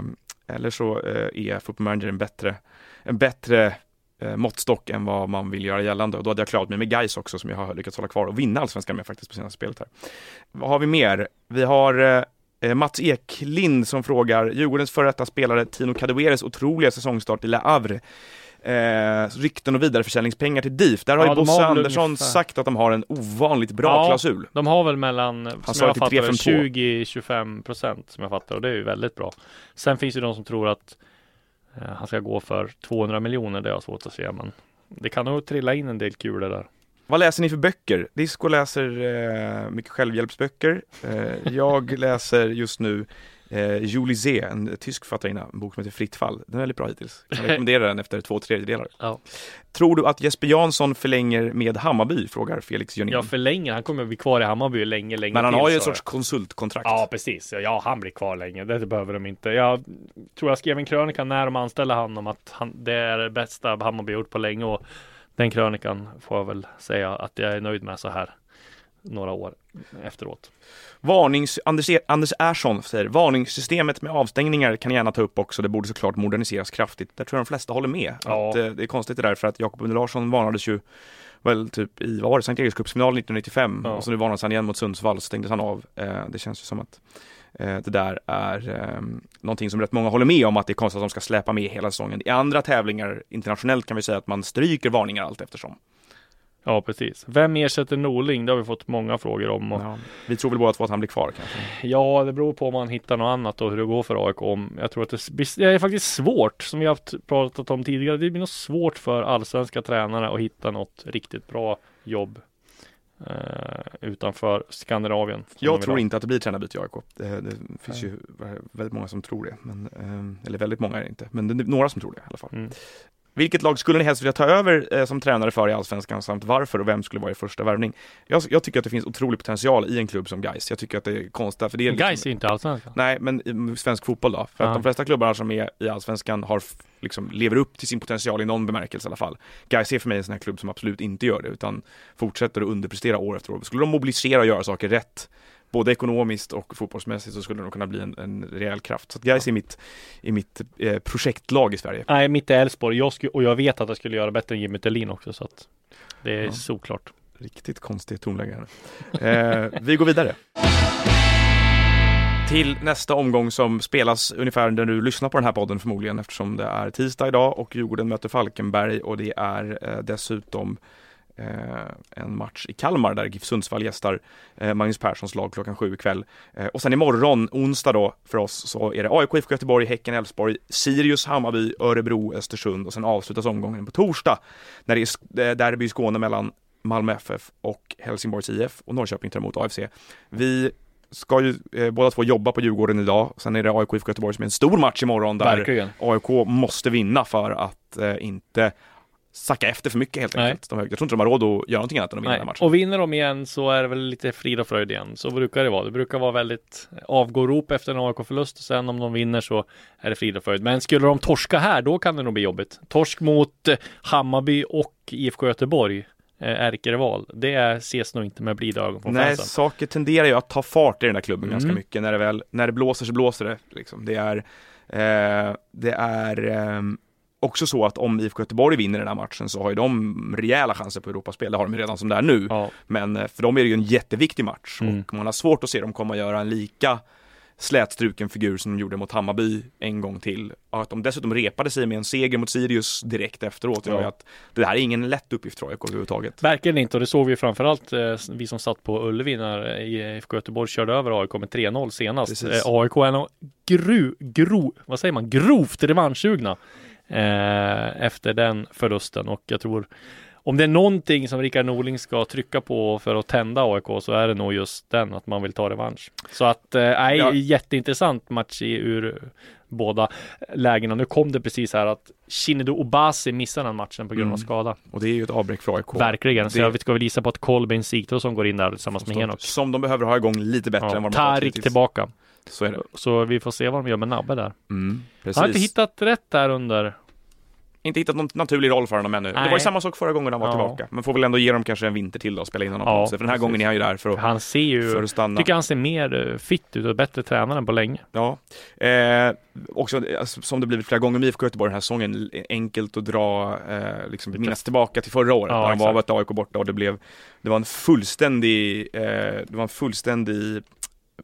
A: eller så eh, är Football Manager en bättre, en bättre eh, måttstock än vad man vill göra gällande och då hade jag klarat mig med Gais också som jag har lyckats hålla kvar och vinna allsvenskan med faktiskt på senaste spelet här. Vad har vi mer? Vi har eh, Mats Eklind som frågar Djurgårdens före detta spelare Tino Kadeweres otroliga säsongstart i Le Havre. Eh, rykten och vidareförsäljningspengar till DIF. Där har
C: Ja,
A: ju Bosse Andersson
C: ungefär-
A: sagt att de har en ovanligt bra
C: Ja.
A: klausul.
C: De har väl mellan,
A: sa
C: som jag fattar det,
A: 352.
C: 20-25 procent som jag fattar och det är ju väldigt bra. Sen finns det de som tror att eh, han ska gå för 200 miljoner, det har jag svårt att se men det kan nog trilla in en del kulor där.
A: Vad läser ni för böcker? Disco läser eh, mycket självhjälpsböcker. Eh, jag läser just nu eh, Julie Z, en tysk författarinna, en bok som heter Fritt fall. Den är väldigt bra hittills. Jag rekommenderar den efter två tredjedelar.
C: Ja.
A: Tror du att Jesper Jansson förlänger med Hammarby? Frågar Felix Jönin.
C: Jag förlänger, han kommer bli kvar i Hammarby länge, länge
A: Men han
C: till,
A: har ju ett
C: så-
A: sorts konsultkontrakt.
C: Ja, precis. Ja, han blir kvar länge. Det behöver de inte. Jag tror jag skrev en krönika när de anställde han om att han, det är det bästa Hammarby gjort på länge och den krönikan får jag väl säga att jag är nöjd med så här några år efteråt.
A: Varnings, Anders, E- Anders Ersson säger varningssystemet med avstängningar kan jag gärna ta upp också. Det borde såklart moderniseras kraftigt. Där tror jag de flesta håller med.
C: Ja.
A: Att, eh, det är konstigt det där för att Jakob Under Larsson varnades ju väl typ i, vad var det, Sankt Erikscupsfinalen 1995
C: Ja.
A: och så nu varnades han igen mot Sundsvall så stängdes han av. Eh, det känns ju som att det där är eh, någonting som rätt många håller med om att det är konstigt att de ska släpa med hela säsongen. I andra tävlingar internationellt kan vi säga att man stryker varningar allt eftersom.
C: Ja, precis. Vem ersätter Norling? Det har vi fått många frågor om. Och
A: Ja. Vi tror väl båda två att han blir kvar kanske.
C: Ja, det beror på om man hittar något annat och hur det går för AIK. Om- Jag tror att det blir- det är faktiskt svårt, som vi har pratat om tidigare. Det blir nog svårt för allsvenska tränare att hitta något riktigt bra jobb eh, utanför Skandinavien.
A: Jag tror inte att det blir tränarbyte i AIK. Det, det finns ju väldigt många som tror det. Men, eh, eller väldigt många är det inte. Men det är några som tror det i alla fall.
C: Mm.
A: Vilket lag skulle ni helst vilja ta över eh, som tränare för i Allsvenskan samt varför och vem skulle vara er första värvning? Jag, jag tycker att det finns otrolig potential i en klubb som Gais. Jag tycker att det är konstigt, för det är liksom,
C: Gais är inte Allsvenskan.
A: Nej, men i svensk fotboll då. För
C: Ja.
A: att de flesta klubbarna som är i Allsvenskan har liksom lever upp till sin potential i någon bemärkelse i alla fall. Gais är för mig en sån här klubb som absolut inte gör det, utan fortsätter att underprestera år efter år. Skulle de mobilisera och göra saker rätt, både ekonomiskt och fotbollsmässigt, så skulle de kunna bli en, en rejäl kraft. Så att Gais är mitt, är mitt eh, projektlag i Sverige.
C: Nej, mitt är Elfsborg. Och jag vet att jag skulle göra bättre än Jimmy Thelin också, så att det är
A: Ja.
C: såklart.
A: Riktigt konstig tonläge här. Eh, vi går vidare. Till nästa omgång som spelas ungefär när du lyssnar på den här podden förmodligen eftersom det är tisdag idag och Djurgården möter Falkenberg och det är eh, dessutom en match i Kalmar där GIF Sundsvall gästar eh, Magnus Perssons lag klockan sju ikväll. Eh, och sen imorgon, onsdag då, för oss så är det AIK, IFK Göteborg, Häcken, Elfsborg, Sirius, Hammarby, Örebro, Östersund och sen avslutas omgången på torsdag när det är eh, derby i Skåne mellan Malmö FF och Helsingborgs IF och Norrköping tar emot AFC. Vi ska ju eh, båda två jobba på Djurgården idag. Sen är det AIK IFK Göteborg som är en stor match imorgon där
C: Verkligen.
A: AIK måste vinna för att eh, inte sacka efter för mycket helt
C: Nej.
A: enkelt. De, jag tror inte de har råd att göra någonting annat än att vinna den matchen.
C: Och vinner de igen så är det väl lite frid och fröjd igen. Så brukar det vara. Det brukar vara väldigt avgå-rop efter en AIK-förlust. Sen om de vinner så är det frid och fröjd. Men skulle de torska här, då kan det nog bli jobbigt. Torsk mot eh, Hammarby och IFK Göteborg, eh, ärkerival. Det ses nog inte med blida ögon från
A: Nej,
C: fansen.
A: saker tenderar ju att ta fart i den här klubben ganska
C: Mm.
A: mycket. När det väl, när det blåser så blåser det. Liksom. Det är, eh, det är ehm, också så att om IFK Göteborg vinner den här matchen så har ju de rejäla chanser på Europaspel. Det har de ju redan som det är nu.
C: Ja.
A: Men eh, för dem är det ju en jätteviktig match
C: Mm.
A: och man har svårt att se dem komma att göra en lika slätstruken figur som de gjorde mot Hammarby en gång till. Och att de dessutom repade sig med en seger mot Sirius direkt efteråt
C: Ja.
A: att det här är ingen lätt uppgift för AIK överhuvudtaget.
C: Verkligen inte och det såg vi framförallt eh, vi som satt på Ullevi när eh, IFK Göteborg körde över AIK med 3-0 senast. Eh, AIK är nog gru, gro, vad säger man, grovt revanschsugna eh, efter den förlusten och jag tror om det är någonting som Rickard Norling ska trycka på för att tända AIK så är det nog just den att man vill ta revansch. Så att, eh, nej,
A: Ja.
C: jätteintressant match i, ur båda lägena. Nu kom det precis här att Shinedo Obasi missar den matchen på grund av
A: Mm.
C: skada.
A: Och det är ju ett avbräck för AIK.
C: Verkligen, så
A: Det-
C: jag ska väl gissa på att Kolbeinn Sigthorsson går in där tillsammans med Henok.
A: Som de behöver ha igång lite bättre än
C: Ja,
A: vad de har
C: Tarik tillbaka.
A: Så är det.
C: Så vi får se vad de gör med Nabbe där.
A: Mm, precis.
C: Jag har inte hittat rätt där under.
A: Inte hittat någon naturlig roll för honom ännu. Det var ju
C: Nej.
A: samma sak förra gången han var
C: Ja.
A: tillbaka. Men får väl ändå ge dem kanske en vinter till då och spela in honom
C: Ja.
A: För den här
C: precis.
A: gången är han ju där för att,
C: Han ser
A: för
C: ju,
A: att stanna.
C: tycker han ser mer eh, fit ut och bättre tränare än på länge.
A: Ja. Eh, också alltså, som det blivit flera gånger med IFK Göteborg den här säsongen, enkelt att dra, eh, liksom minnas tillbaka till förra året
C: Ja,
A: när han var ett AIK borta och det blev, det var en fullständig, eh, det var en fullständig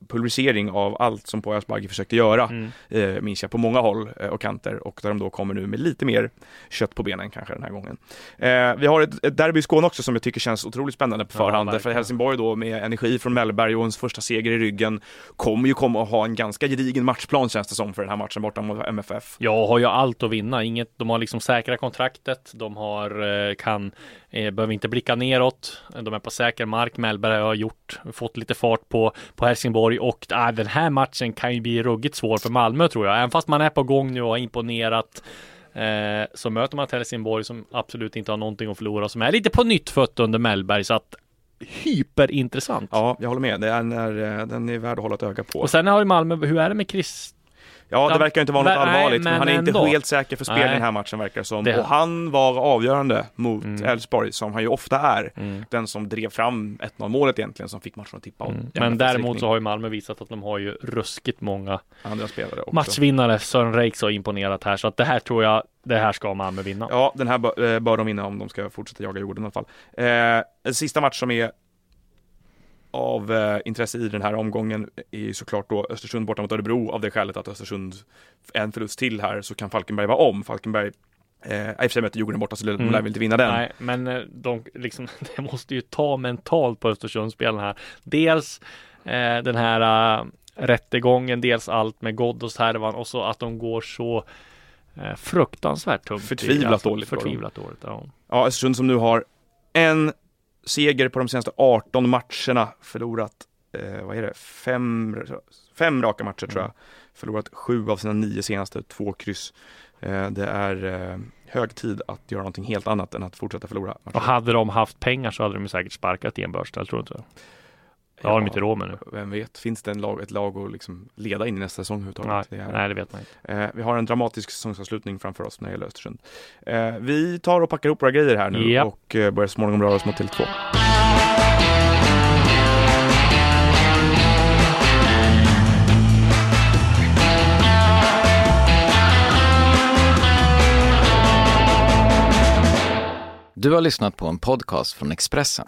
A: pulverisering av allt som Poya Asbaghi försökte göra,
C: Mm.
A: eh, minns jag, på många håll eh, och kanter och där de då kommer nu med lite mer kött på benen kanske den här gången. Eh, vi har ett, ett derby i Skåne också som jag tycker känns otroligt spännande på
C: Ja,
A: förhand, för
C: verkligen.
A: Helsingborg då med energi från Mellberg och en första seger i ryggen kommer ju komma att ha en ganska gedigen matchplan känns det som för den här matchen borta mot MFF.
C: Jag har ju allt att vinna. Inget, de har liksom säkra kontraktet. De har, kan, behöver inte blicka neråt. De är på säker mark. Mellberg har gjort, fått lite fart på, på Helsingborg och äh, den här matchen kan ju bli ruggigt svår för Malmö tror jag. Även fast man är på gång nu och har imponerat eh, så möter man ett Helsingborg som absolut inte har någonting att förlora, som är lite på nytt fött under Mellberg. Så att hyperintressant.
A: Ja, jag håller med. Det är, eh, den är värd att hålla ett öga på.
C: Och sen har ju Malmö, hur är det med Chris?
A: Ja, det verkar inte vara något allvarligt, men, han är inte helt säker för spel i den här matchen verkar det som.
C: Det-
A: Och han var avgörande mot
C: Mm.
A: Elfsborg, som han ju ofta är.
C: Mm.
A: Den som drev fram 1-0 målet egentligen, som fick matchen att tippa.
C: Mm. Men däremot så har ju Malmö visat att de har ju ruskigt många
A: andra spelare också.
C: matchvinnare. Sören Reiks har imponerat här, så att det här tror jag, det här ska Malmö vinna.
A: Ja, den här bör, eh, bör de vinna om de ska fortsätta jaga Djurgården i alla fall. Eh, sista match som är av eh, intresse i den här omgången är såklart då Östersund borta mot Örebro av det skälet att Östersund en förlust till här så kan Falkenberg vara om. Falkenberg eh, i och för sig möter Djurgården borta så
C: Mm.
A: lär väl inte vinna den.
C: Nej, men eh, de liksom, det måste ju ta mentalt på Östersundsspelen här. Dels eh, den här uh, rättegången, dels allt med Ghoddos härvan och så att de går så eh, fruktansvärt tungt. i-
A: Förtvivlat
C: alltså,
A: dåligt.
C: Förtvivlat dåligt, ja.
A: Ja, Östersund som nu har en seger på de senaste 18 matcherna, förlorat, eh, vad är det, fem, fem raka matcher tror jag. Förlorat sju av sina nio senaste, två kryss. Eh, det är eh, hög tid att göra någonting helt annat än att fortsätta förlora.
C: Och hade de haft pengar så hade de säkert sparkat Ian Burstall, tror du inte? Det har de inte råd med nu.
A: Vem vet, finns det en lag, ett lag att liksom leda in i nästa säsong överhuvudtaget?
C: Nej,
A: Det är-
C: nej, det vet man inte.
A: Eh, vi har en dramatisk säsongsavslutning framför oss när det gäller Östersund. Eh, vi tar och packar ihop våra grejer här nu
C: Japp.
A: och eh, börjar småningom röra oss mot Tele2.
I: Du har lyssnat på en podcast från Expressen.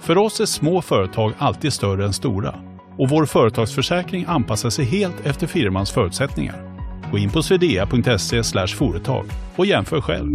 J: För oss är små företag alltid större än stora och vår företagsförsäkring anpassar sig helt efter firmans förutsättningar. Gå in på swedea.se företag och jämför själv.